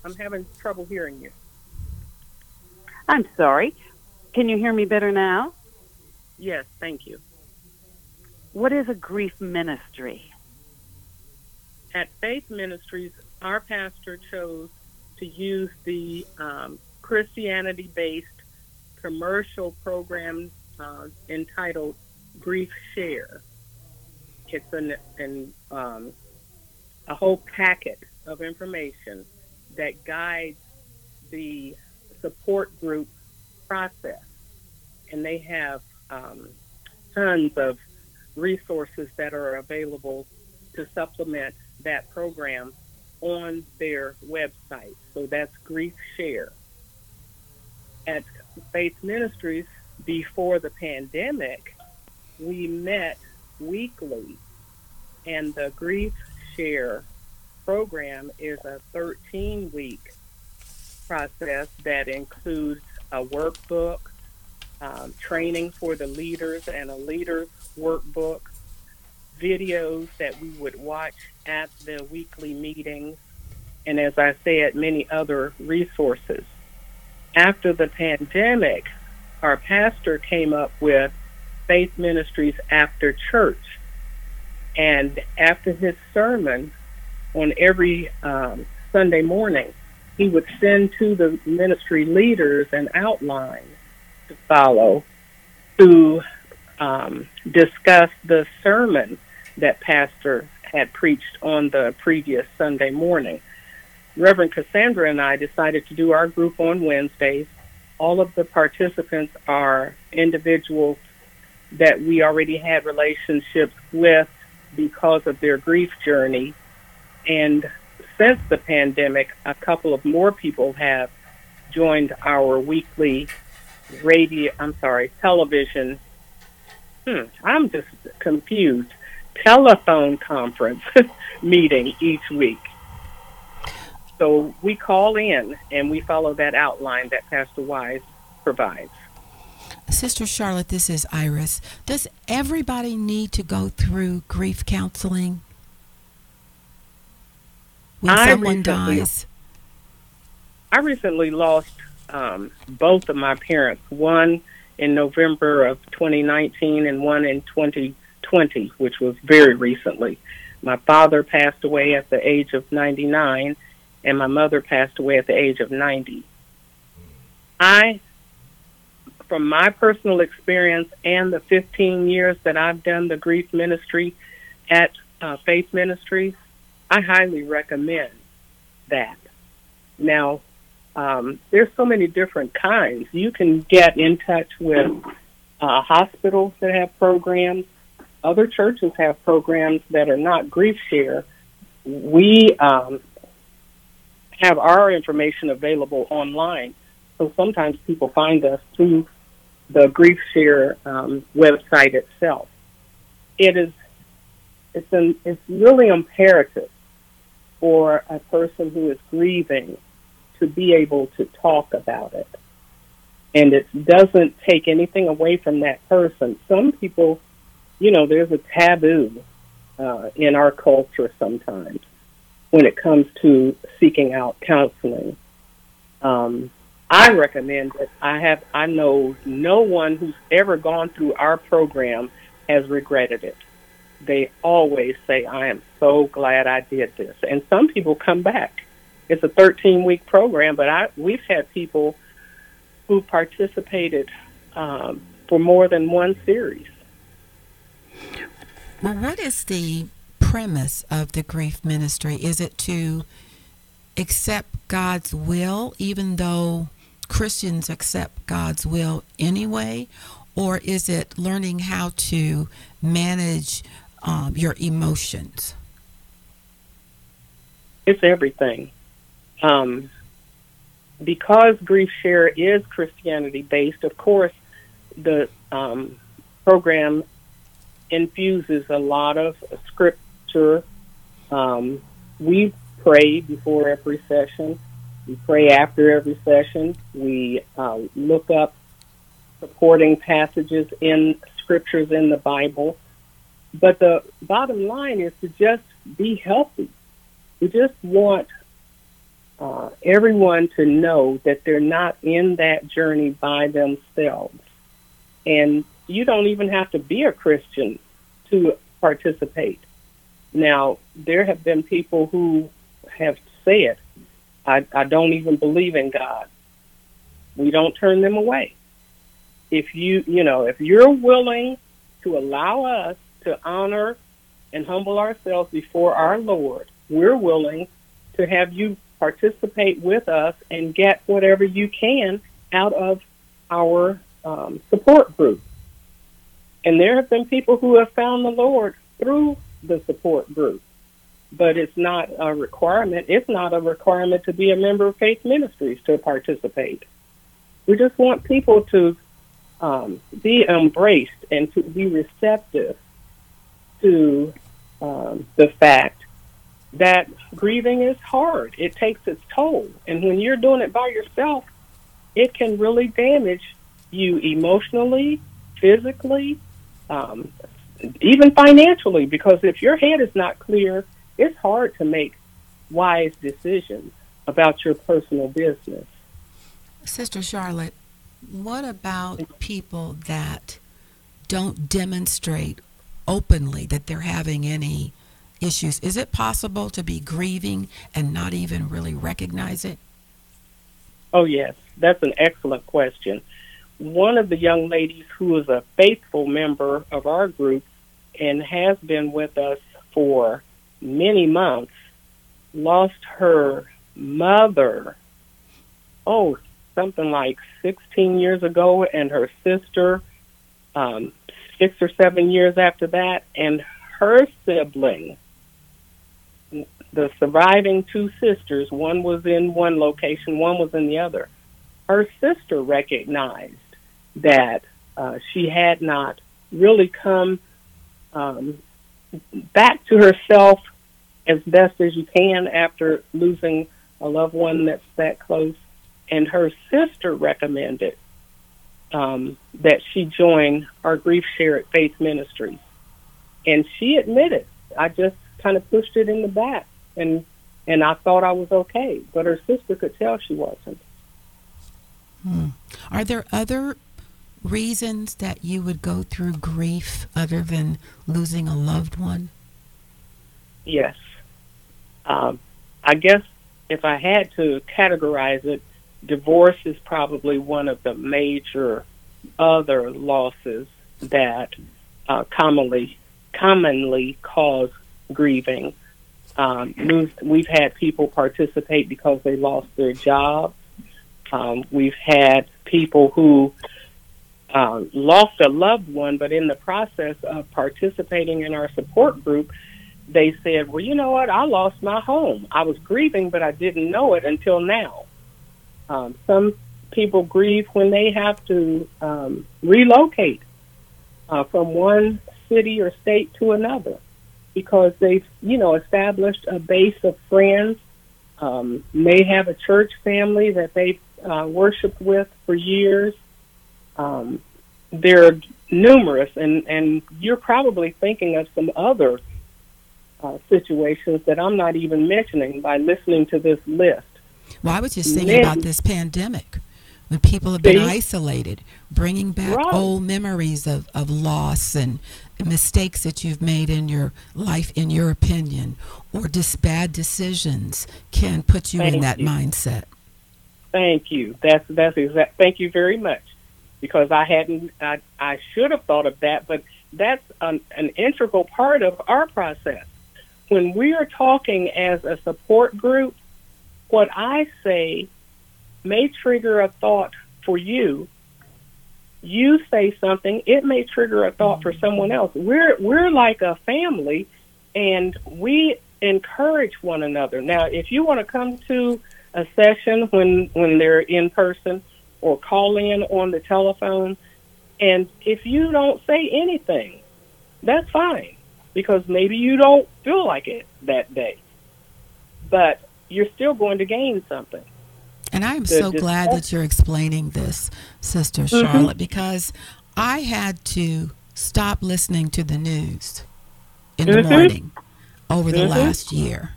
I'm having trouble hearing you. I'm sorry. Can you hear me better now? Yes, thank you. What is a grief ministry? At Faith Ministries, our pastor chose to use the um, Christianity-based commercial program uh, entitled Grief Share. It's an, an um, a whole packet of information that guides the support group process, and they have um, tons of resources that are available to supplement that program on their website. So that's Grief Share. At Faith Ministries, before the pandemic, we met weekly, and the Grief Share program is a 13 week process that includes a workbook, um, training for the leaders, and a leaders workbook, videos that we would watch at the weekly meetings, and as I said, many other resources. After the pandemic, our pastor came up with Faith Ministries After Church. And after his sermon on every um, Sunday morning, he would send to the ministry leaders an outline to follow to um, discuss the sermon that pastor had preached on the previous Sunday morning. Reverend Cassandra and I decided to do our group on Wednesdays. All of the participants are individuals that we already had relationships with because of their grief journey. And since the pandemic, a couple of more people have joined our weekly radio, I'm sorry, television. Hmm, I'm just confused. Telephone conference meeting each week. So we call in and we follow that outline that Pastor Wise provides. Sister Charlotte, this is Iris. Does everybody need to go through grief counseling when I someone recently- dies? I recently lost um, both of my parents, one in November of 2019 and one in 2020, which was very recently. My father passed away at the age of 99, and my mother passed away at the age of 90. I, from my personal experience and the 15 years that I've done the grief ministry at uh, Faith Ministries, I highly recommend that. Now, um, there's so many different kinds. You can get in touch with uh, hospitals that have programs. Other churches have programs that are not grief share. We um, have our information available online, so sometimes people find us through the grief share um, website itself. It is it's an, it's really imperative for a person who is grieving to be able to talk about it. And it doesn't take anything away from that person. Some people, you know, there's a taboo uh, in our culture sometimes when it comes to seeking out counseling. Um, I recommend it. I have I know no one who's ever gone through our program has regretted it. They always say, "I am so glad I did this." And some people come back. It's a 13 week program, but I we've had people who participated um, for more than one series. Well, what is the premise of the grief ministry? Is it to accept God's will, even though Christians accept God's will anyway? Or is it learning how to manage um, your emotions? It's everything. Um, because Grief Share is Christianity based, of course, the um, program infuses a lot of scripture. Um, we pray before every session. We pray after every session. We uh, look up supporting passages in scriptures in the Bible. But the bottom line is to just be healthy. We just want uh, everyone to know that they're not in that journey by themselves. And you don't even have to be a Christian to participate. Now, there have been people who have said, I, I don't even believe in God. We don't turn them away. If you, you know, if you're willing to allow us to honor and humble ourselves before our Lord, we're willing to have you participate with us and get whatever you can out of our um, support group. And there have been people who have found the Lord through the support group. But it's not a requirement. It's not a requirement to be a member of Faith Ministries to participate. We just want people to um, be embraced and to be receptive to um, the fact that grieving is hard. It takes its toll. And when you're doing it by yourself, it can really damage you emotionally, physically, um, even financially, because if your head is not clear, it's hard to make wise decisions about your personal business. Sister Charlotte, what about people that don't demonstrate openly that they're having any issues? Is it possible to be grieving and not even really recognize it? Oh, yes, that's an excellent question. One of the young ladies who is a faithful member of our group and has been with us for many months lost her mother, oh, something like 16 years ago, and her sister um, six or seven years after that, and her sibling, the surviving two sisters, one was in one location, one was in the other. Her sister recognized that uh, she had not really come um, back to herself as best as you can after losing a loved one that's that close. And her sister recommended um, that she join our grief share at Faith Ministries. And she admitted, I just kind of pushed it in the back and and I thought I was okay, but her sister could tell she wasn't. Hmm. Are there other reasons that you would go through grief other than losing a loved one? Yes. Um, I guess if I had to categorize it, divorce is probably one of the major other losses that uh, commonly commonly cause grieving. Um, we've, we've had people participate because they lost their job. Um, we've had people who uh, lost a loved one, but in the process of participating in our support group, they said, Well, you know what? I lost my home. I was grieving, but I didn't know it until now. Um, some people grieve when they have to um, relocate uh, from one city or state to another because they've, you know, established a base of friends, um, may have a church family that they've uh, worshiped with for years. Um, there are numerous, and, and you're probably thinking of some other uh, situations that I'm not even mentioning by listening to this list. Well, I was just thinking Men- about this pandemic. when people have been See? isolated, bringing back Right. old memories of, of loss and mistakes that you've made in your life, in your opinion, or just bad decisions can put you in that you. mindset. Thank you. That's that's exact. Thank you very much, because I hadn't. I I should have thought of that, but that's an, an integral part of our process. When we are talking as a support group, what I say may trigger a thought for you. You say something, it may trigger a thought for someone else. We're we're like a family, and we encourage one another. Now, if you want to come to a session when when they're in person or call in on the telephone and if you don't say anything that's fine because maybe you don't feel like it that day but you're still going to gain something And I am The so glad that you're explaining this, Sister Mm-hmm. Charlotte, because I had to stop listening to the news in the Mhm. morning over the Mhm. last year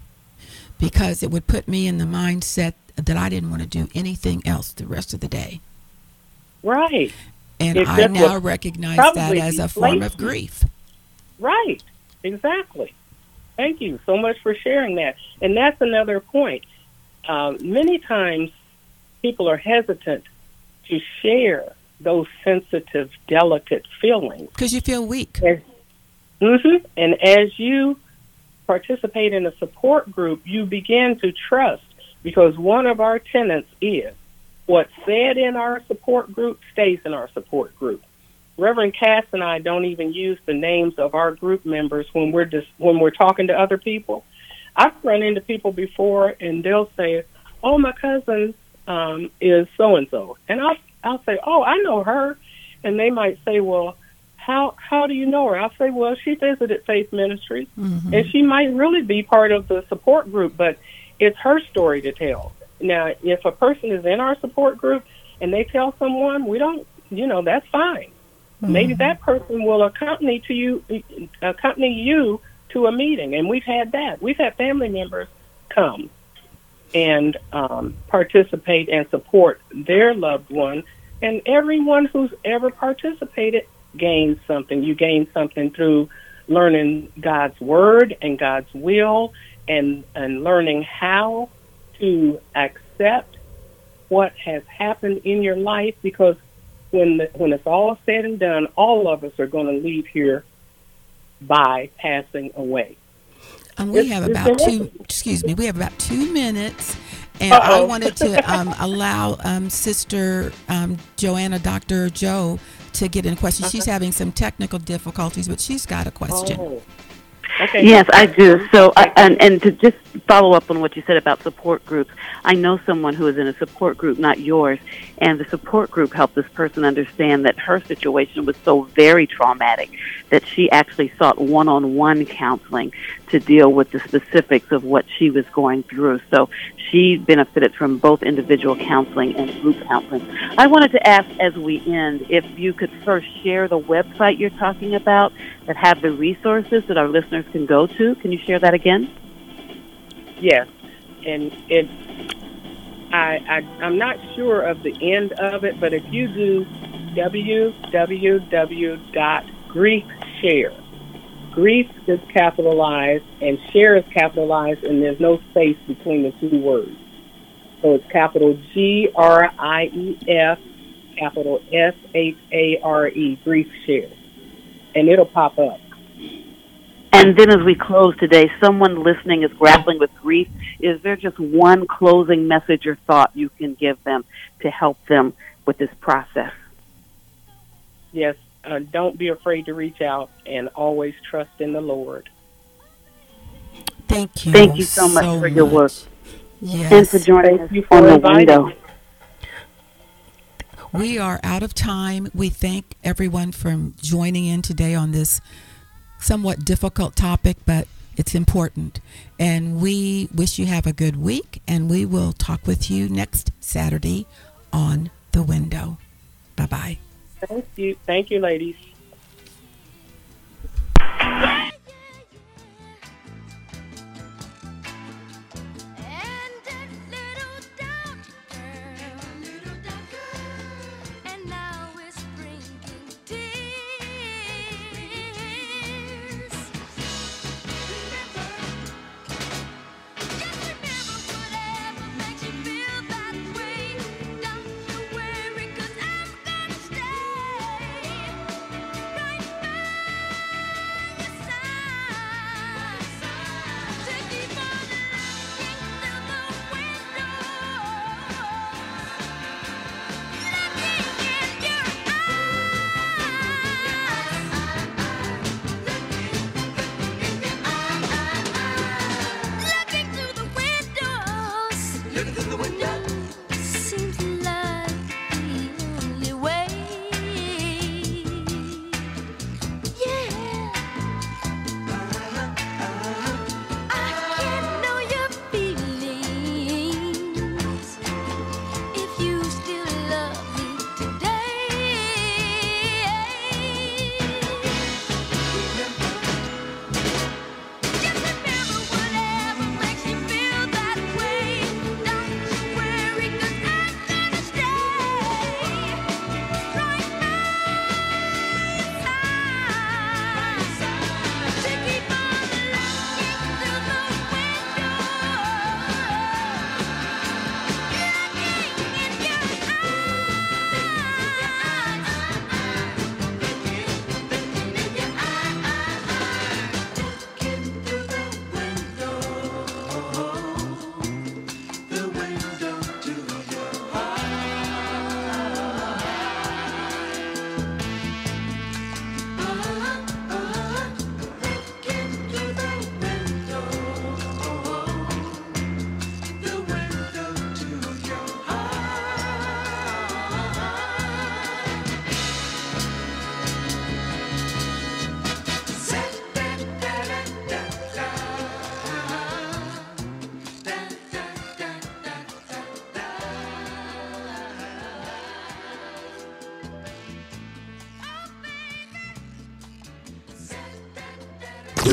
because it would put me in the mindset that I didn't want to do anything else the rest of the day. right And I now recognize that as a form of grief. Right. Exactly. Thank you so much for sharing that. And that's another point. Um, many times people are hesitant to share those sensitive, delicate feelings. Because you feel weak. hmm And as you participate in a support group, you begin to trust because one of our tenets is what's said in our support group stays in our support group. Reverend Cass and I don't even use the names of our group members when we're just when we're talking to other people. I've run into people before and they'll say, "Oh, my cousin um, is so and so," and I'll I'll say, "Oh, I know her," and they might say, "Well, how how do you know her?" I'll say, "Well, she visited Faith Ministries, Mhm. and she might really be part of the support group, but it's her story to tell." Now, if a person is in our support group and they tell someone, we don't, you know, that's fine. Maybe that person will accompany to you, accompany you to a meeting, and we've had that. We've had family members come and um, participate and support their loved one, and everyone who's ever participated gains something. You gain something through learning God's word and God's will, and and learning how to accept what has happened in your life because when the, when it's all said and done, all of us are going to leave here by passing away. And we It's- have about two, excuse me, we have about two minutes. And I Uh-oh. wanted to um, allow um, Sister um, Joanna, Dr. Joe, to get in a question. She's having some technical difficulties, but she's got a question. Oh. Okay. Yes, I do. Uh-huh. So, I, and and to just follow up on what you said about support groups, I know someone who is in a support group, not yours, and the support group helped this person understand that her situation was so very traumatic that she actually sought one-on-one counseling to deal with the specifics of what she was going through. So she benefited from both individual counseling and group counseling. I wanted to ask as we end if you could first share the website you're talking about that have the resources that our listeners can go to. Can you share that again? Yes, and it. I, I I'm not sure of the end of it, but if you do www.griefshare, grief is capitalized and share is capitalized, and there's no space between the two words. So it's capital G R I E F, capital S H A R E, grief share, and it'll pop up. And then as we close today, someone listening is grappling with grief. Is there just one closing message or thought you can give them to help them with this process? Yes, uh, don't be afraid to reach out and always trust in the Lord. Thank you. Thank you so much for your work. Yes. And for joining Thank us you for on the window. We are out of time. We thank everyone for joining in today on this somewhat difficult topic, but it's important. And we wish you have a good week, and we will talk with you next Saturday on The Window. Bye bye. Thank you. Thank you, ladies.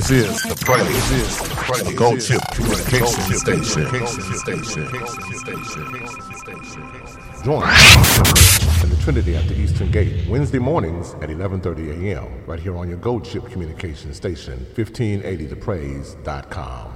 This is the praise. Is the praise. The Gold Chip Communication Station. Join us in the Trinity at the Eastern Gate Wednesday mornings at 11:30 a.m. right here on your Gold ship Communication Station, 1580thepraise.com.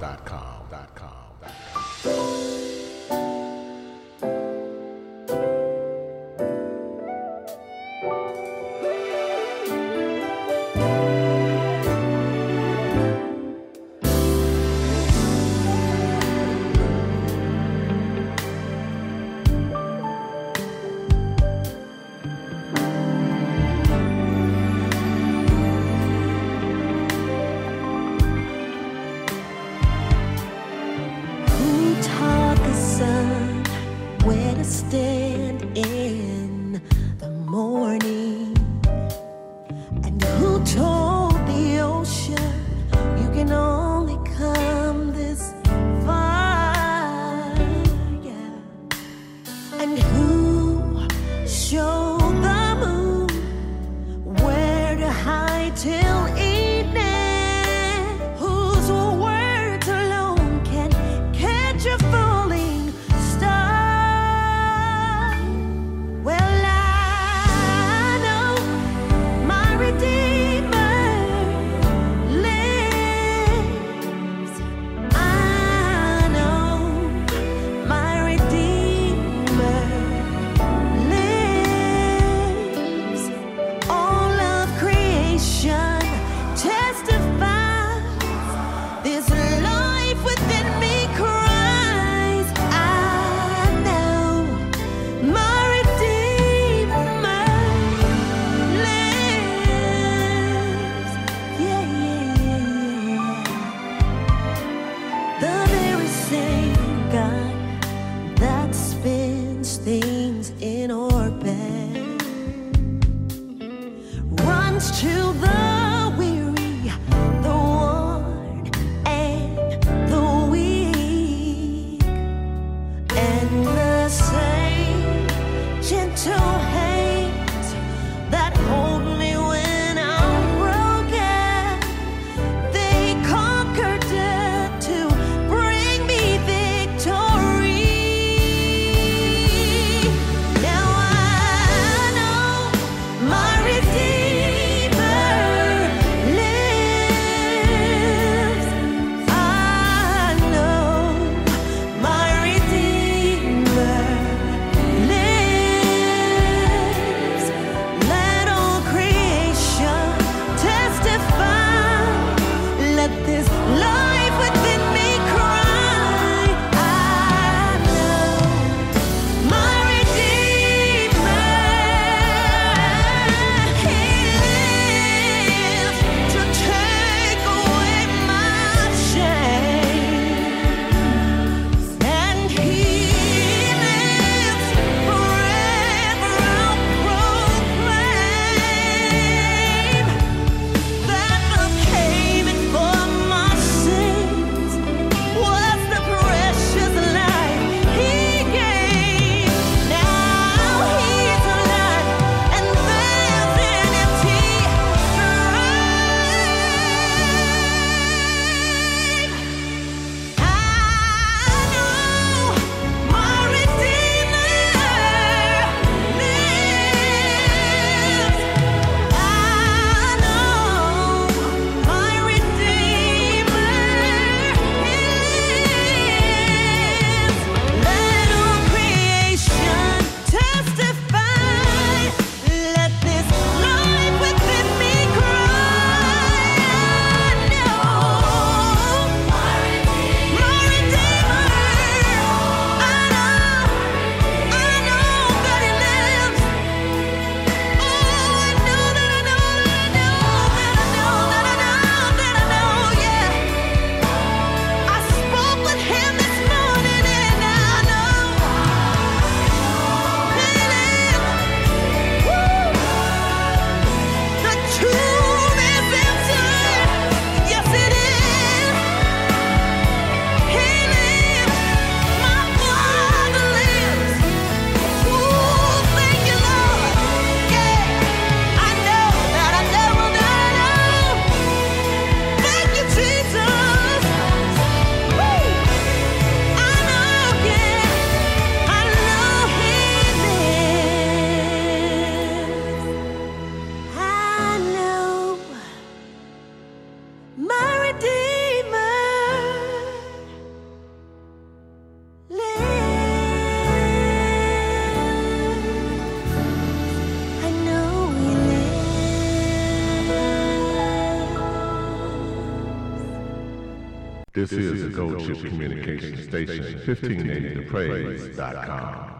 This is the Gold Chip Communication Station, 1580thepraise.com.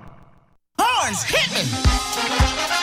Horns, hit me!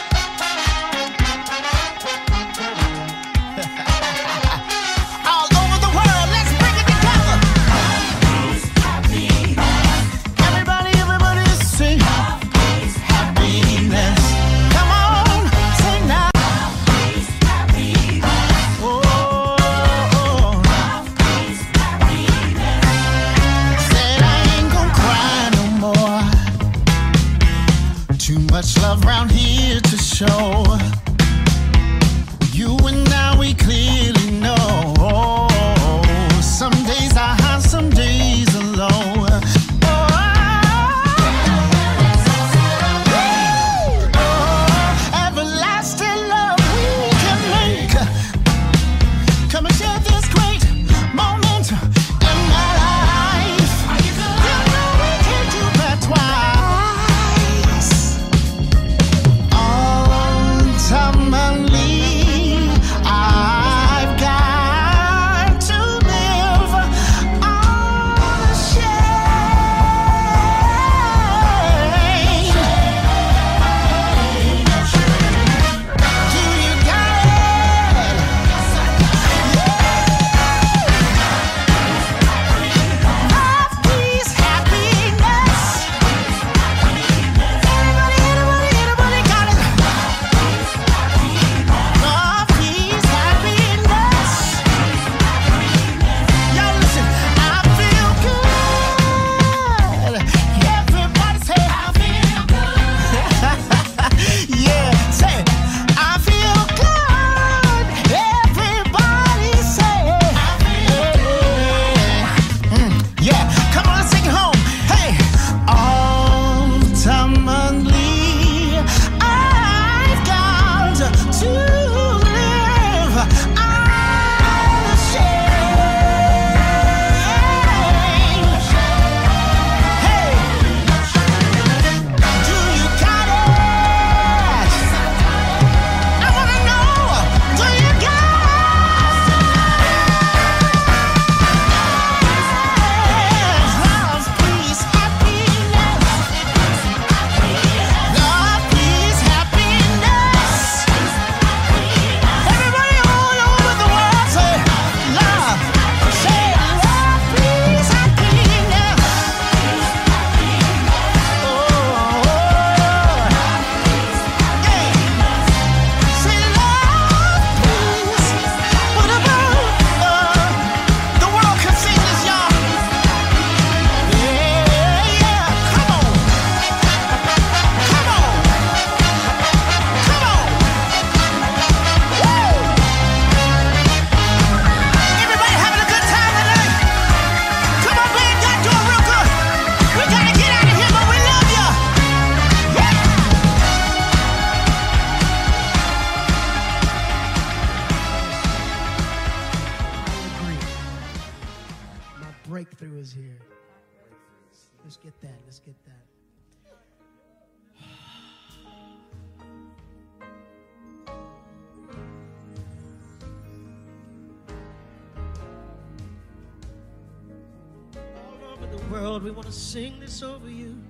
want to sing this over you.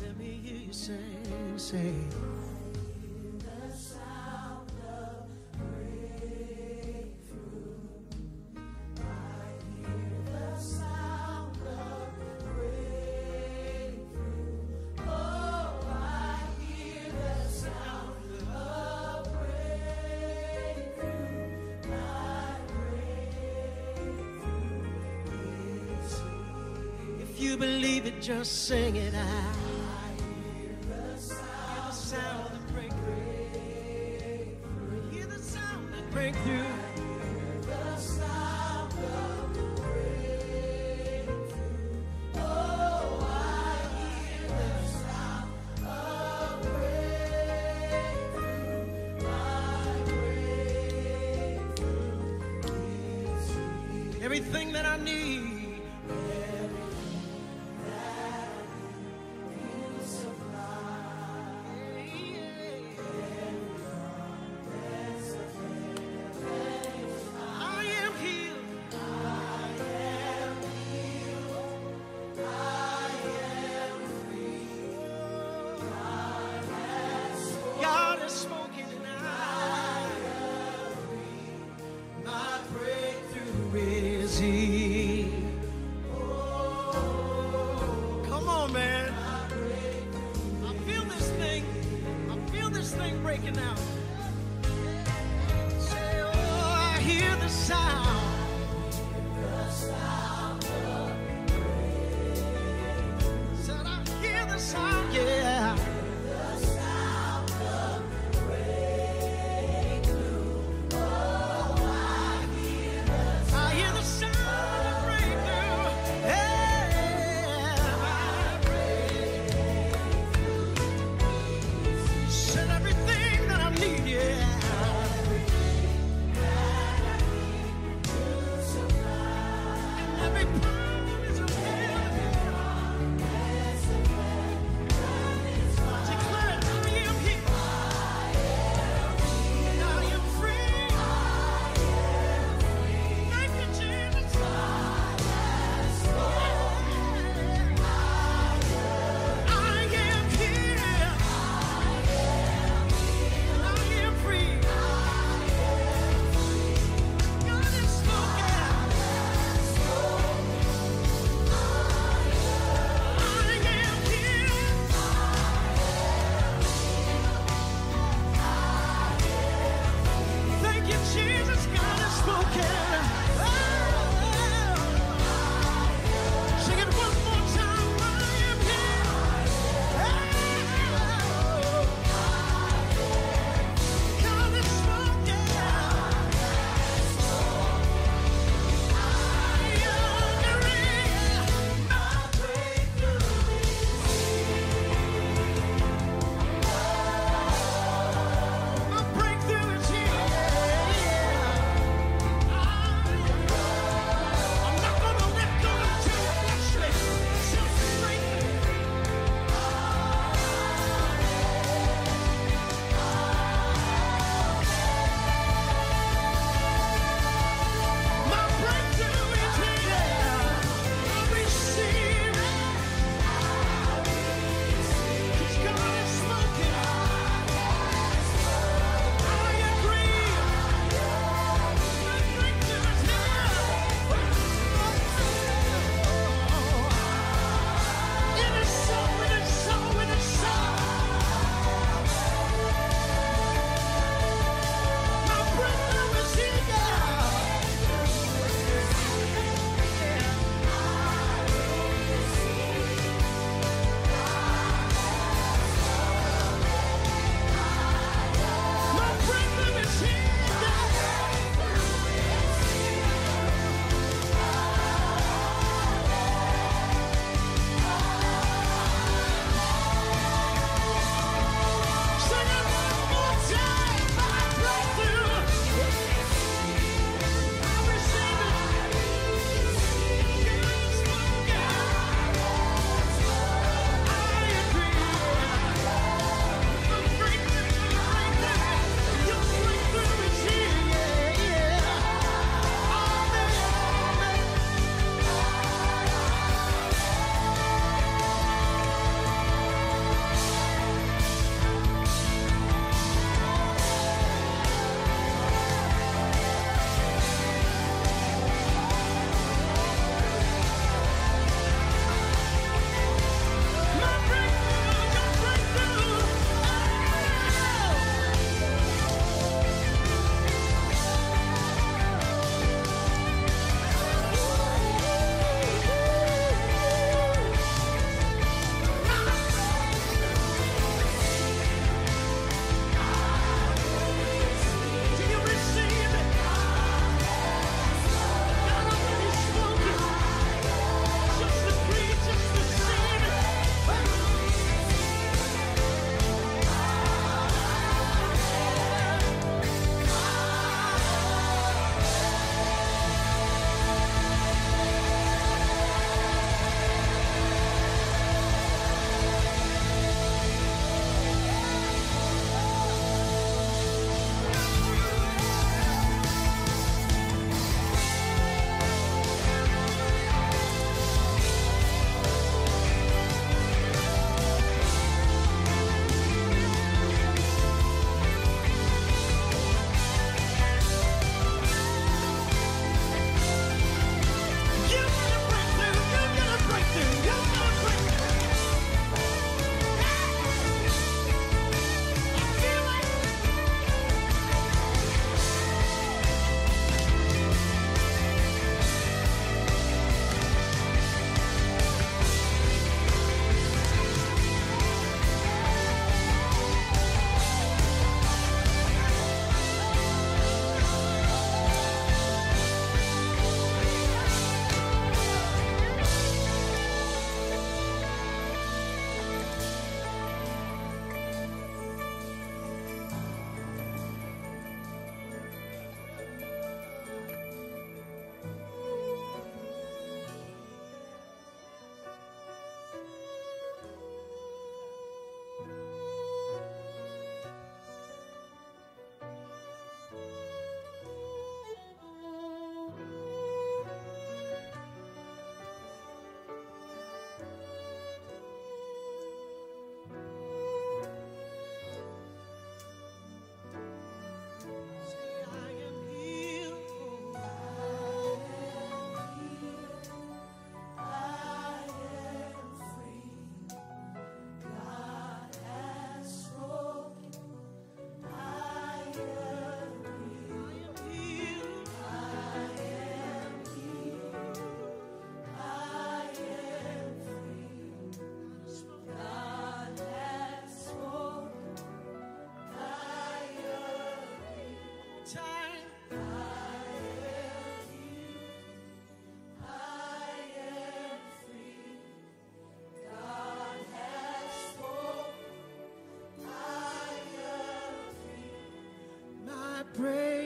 Let me hear you sing, sing. sing it out. Every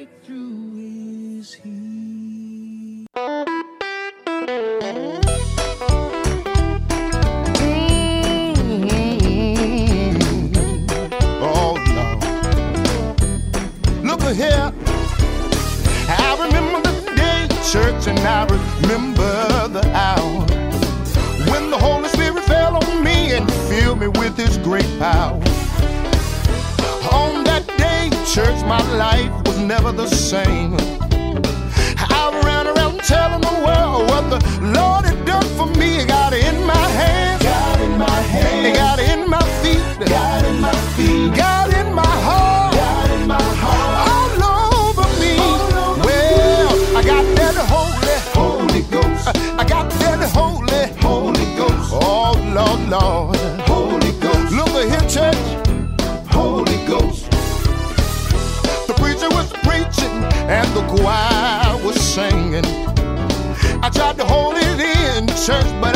breakthrough is mm-hmm. Oh, no. Look here. I remember the day church and I remember the hour when the Holy Spirit fell on me and filled me with His great power. On that day, church, my life never the same. I ran around telling the world what the Lord had done for me. It got it in my hands, got in my hands, it in my feet, got in my feet, got in my heart, got in my heart, all over me. All over well, me. I got that holy, holy ghost. I got that holy, holy ghost. Oh Lord, Lord. choir was singing. I tried to hold it in church, but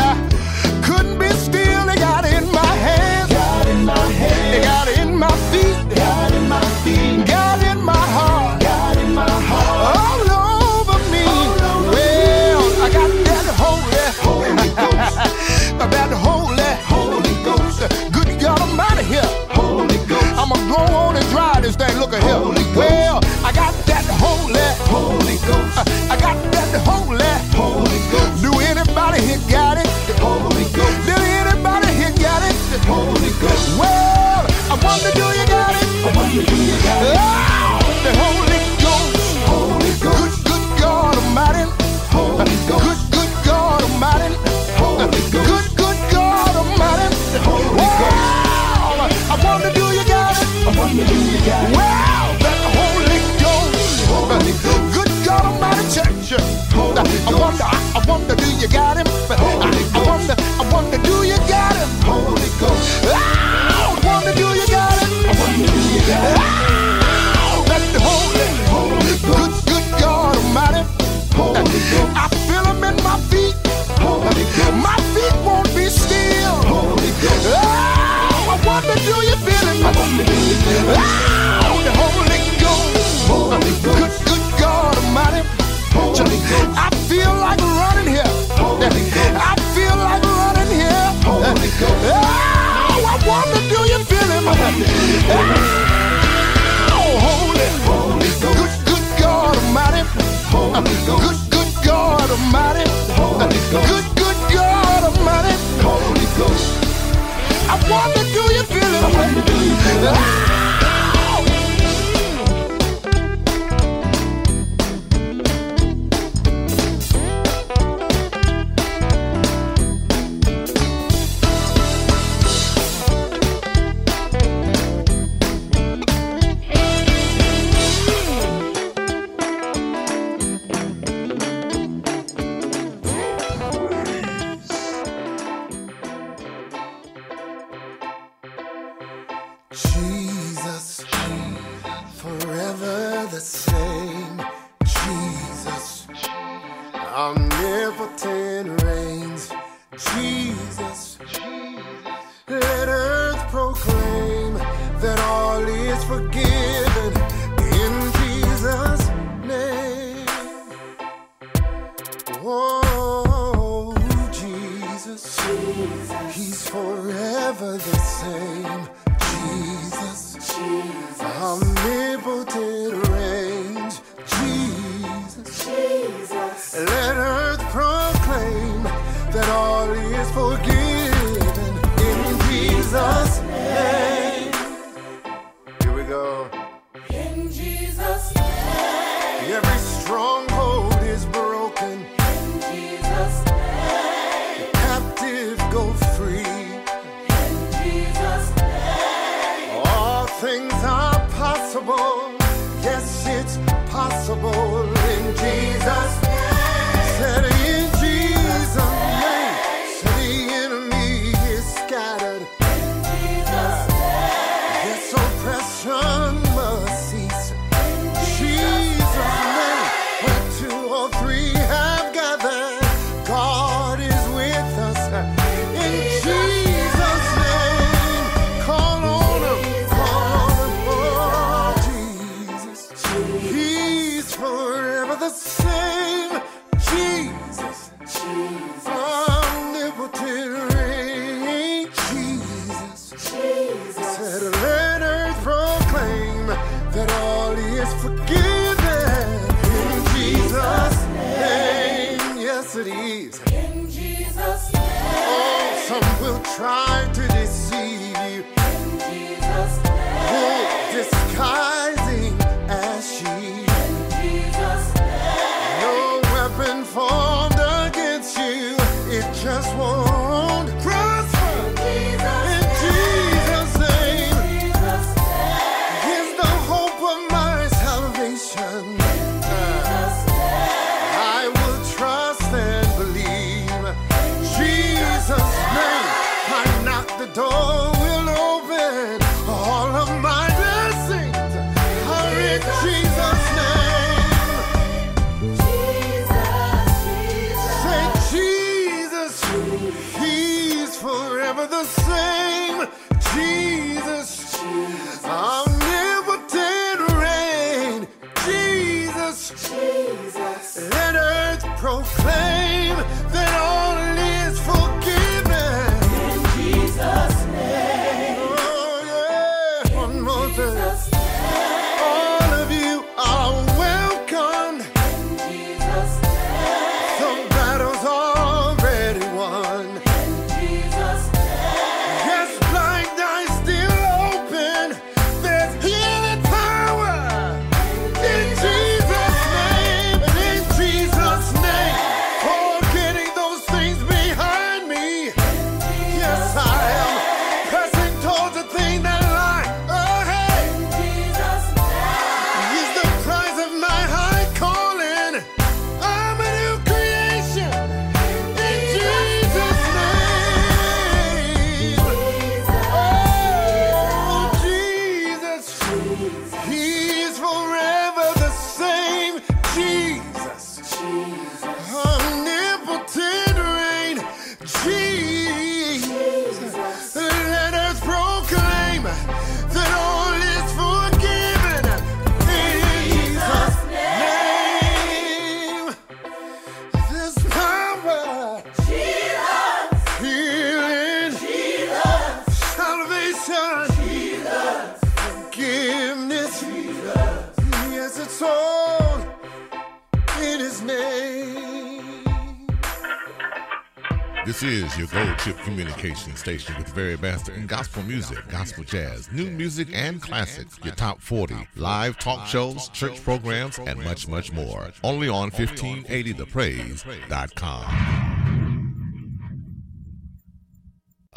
Station with very best in gospel music, gospel jazz, new music, and classics. Your top 40, live talk shows, church programs, and much, much more. Only on 1580thepraise.com.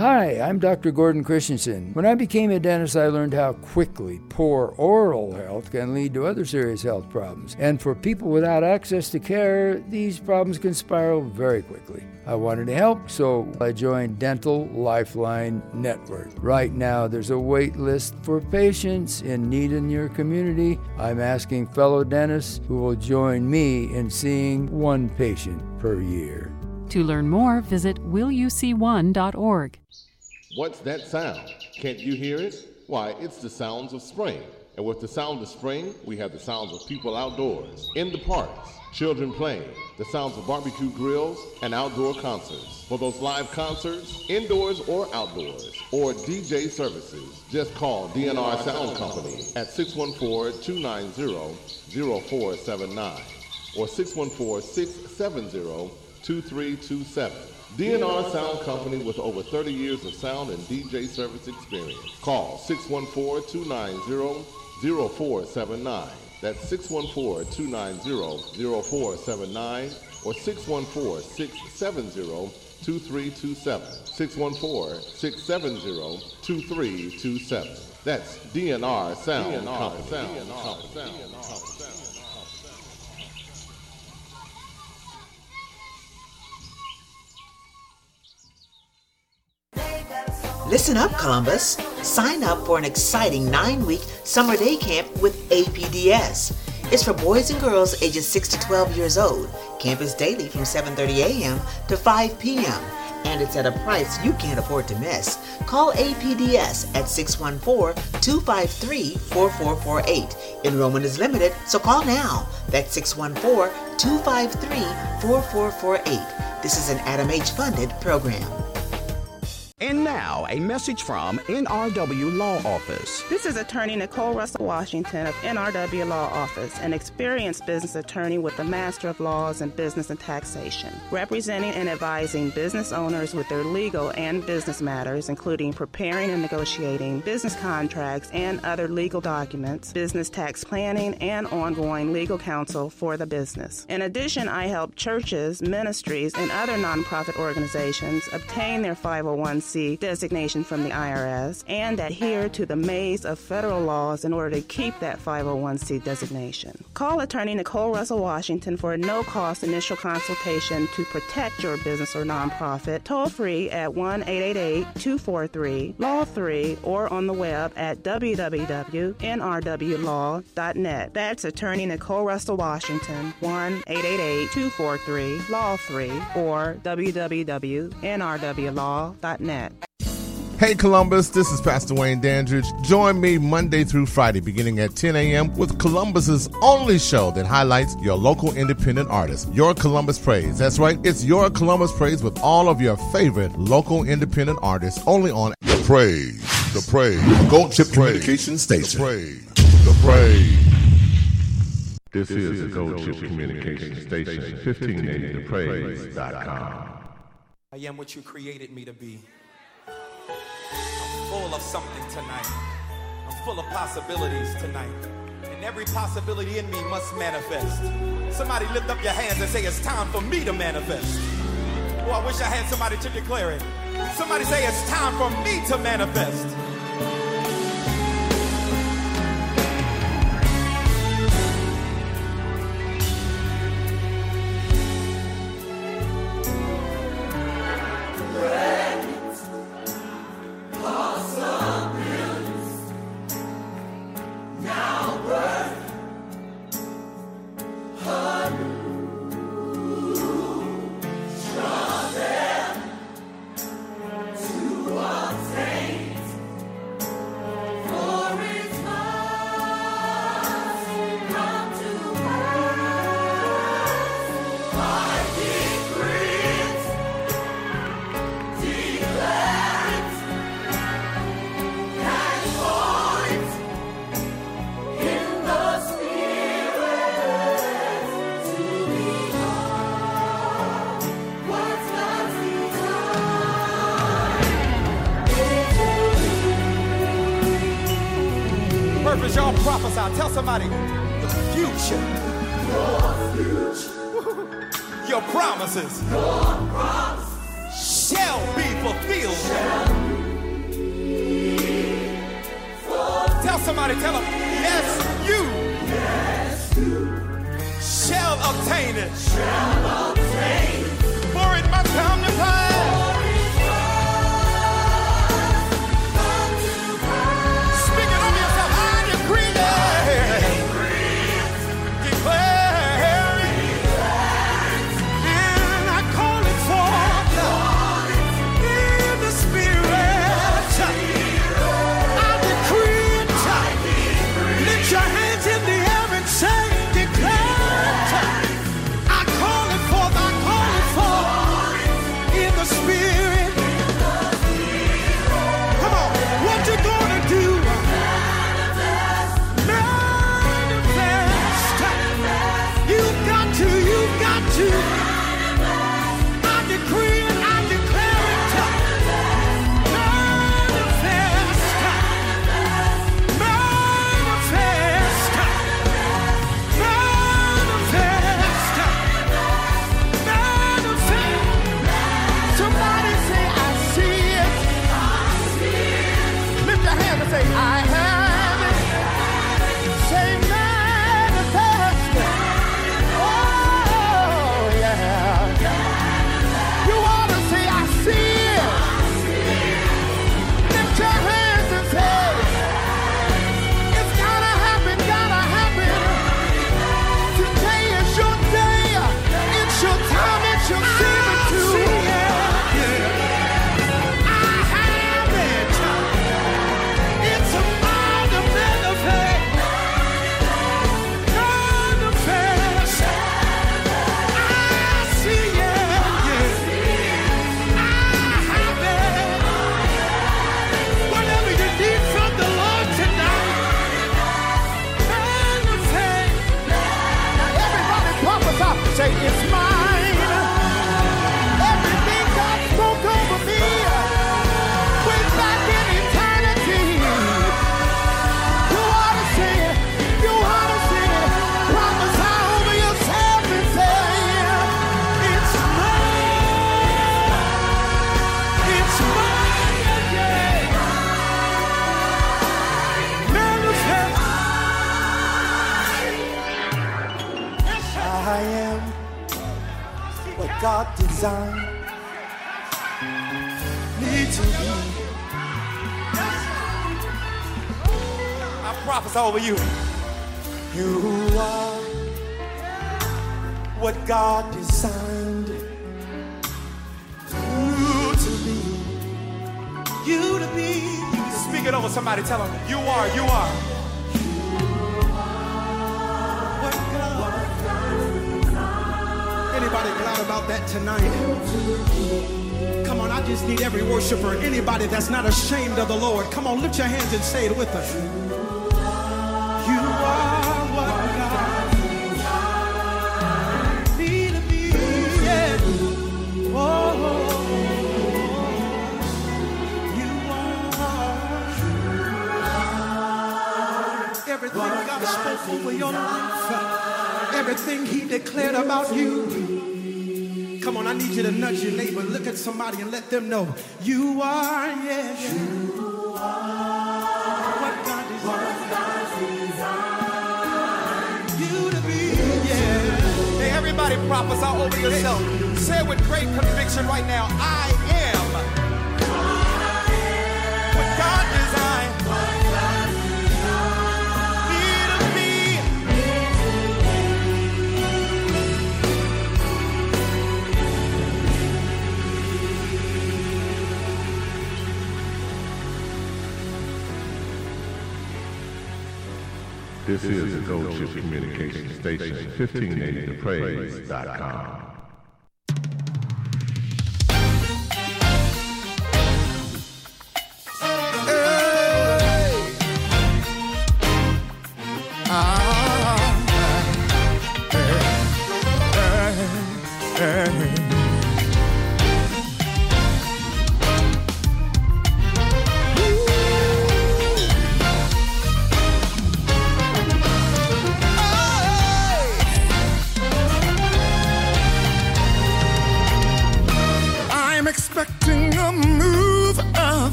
Hi, I'm Dr. Gordon Christensen. When I became a dentist, I learned how quickly poor oral health can lead to other serious health problems. And for people without access to care, these problems can spiral very quickly. I wanted to help, so I joined Dental Lifeline Network. Right now, there's a wait list for patients in need in your community. I'm asking fellow dentists who will join me in seeing one patient per year. To learn more, visit willuc1.org. What's that sound? Can't you hear it? Why, it's the sounds of spring. And with the sound of spring, we have the sounds of people outdoors, in the parks, children playing, the sounds of barbecue grills, and outdoor concerts. For those live concerts, indoors or outdoors, or DJ services, just call DNR Sound Company at 614-290-0479 or 614-670-2327. DNR Sound Company with over 30 years of sound and DJ service experience. Call 614-290-0479. That's 614-290-0479 or 614-670-2327. 614-670-2327. That's DNR Sound DNR Company. Sound DNR Company. Sound Company. Listen up, Columbus. Sign up for an exciting nine week summer day camp with APDS. It's for boys and girls ages 6 to 12 years old. Camp is daily from 7:30 a.m. to 5 p.m. and it's at a price you can't afford to miss. Call APDS at 614-253-4448. Enrollment is limited, so call now. That's 614-253-4448. This is an ADAMH funded program. And now, a message from NRW Law Office. This is attorney Nicole Russell Washington of NRW Law Office, an experienced business attorney with the Master of Laws in Business and Taxation, representing and advising business owners with their legal and business matters, including preparing and negotiating business contracts and other legal documents, business tax planning, and ongoing legal counsel for the business. In addition, I help churches, ministries, and other nonprofit organizations obtain their 501c designation from the IRS and adhere to the maze of federal laws in order to keep that 501c designation. Call attorney Nicole Russell Washington for a no cost initial consultation to protect your business or nonprofit toll free at 1 888 243 Law 3 or on the web at www.nrwlaw.net. That's attorney Nicole Russell Washington 1 888 243 Law 3 or www.nrwlaw.net. Hey Columbus, this is Pastor Wayne Dandridge. Join me Monday through Friday beginning at 10 a.m. with Columbus's only show that highlights your local independent artists. Your Columbus Praise. That's right, it's your Columbus Praise with all of your favorite local independent artists only on The Praise. The Praise. Gold Chip Communication Station. The Praise. The Praise. This is the Gold Chip Communication Station, 1580thepraise.com. I am what you created me to be. I'm full of something tonight. I'm full of possibilities tonight. And every possibility in me must manifest. Somebody lift up your hands and say, It's time for me to manifest. Oh, I wish I had somebody to declare it. Somebody say, It's time for me to manifest. Say it with us. You are what God need to be. Yeah. Oh, you are everything God spoke over your life, everything He declared about you. Come on, I need you to nudge your neighbor. Look at somebody and let them know you are, yeah. Hey, everybody prophesy over yourself. Say it with great conviction right now. I am This is the Gold Chip Communication Station, 1580thepraise.com.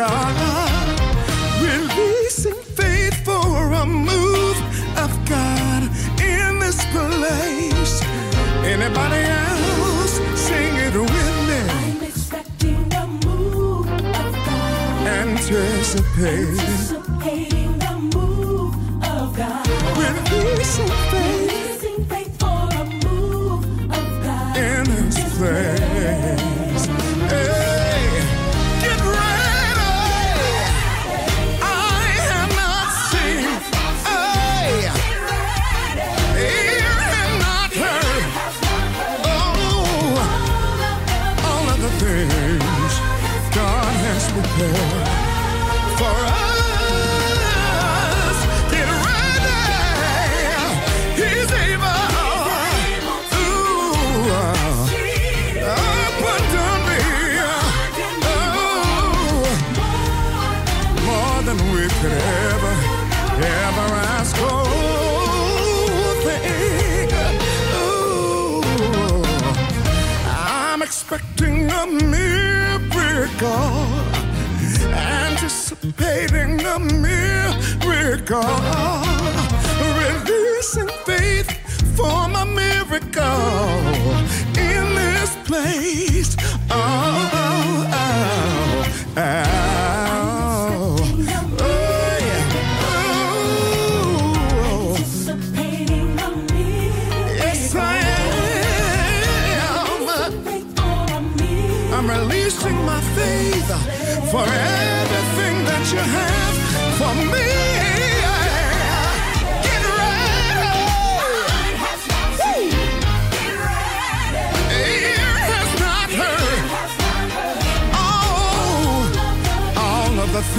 God, releasing faith for a move of God in this place. Anybody else sing it with me? I'm expecting a move of God, anticipating, miracle,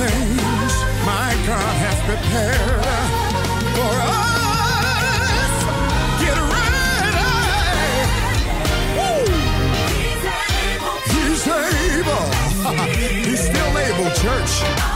things my God has prepared for us. Get ready. He's able. He's still able, church.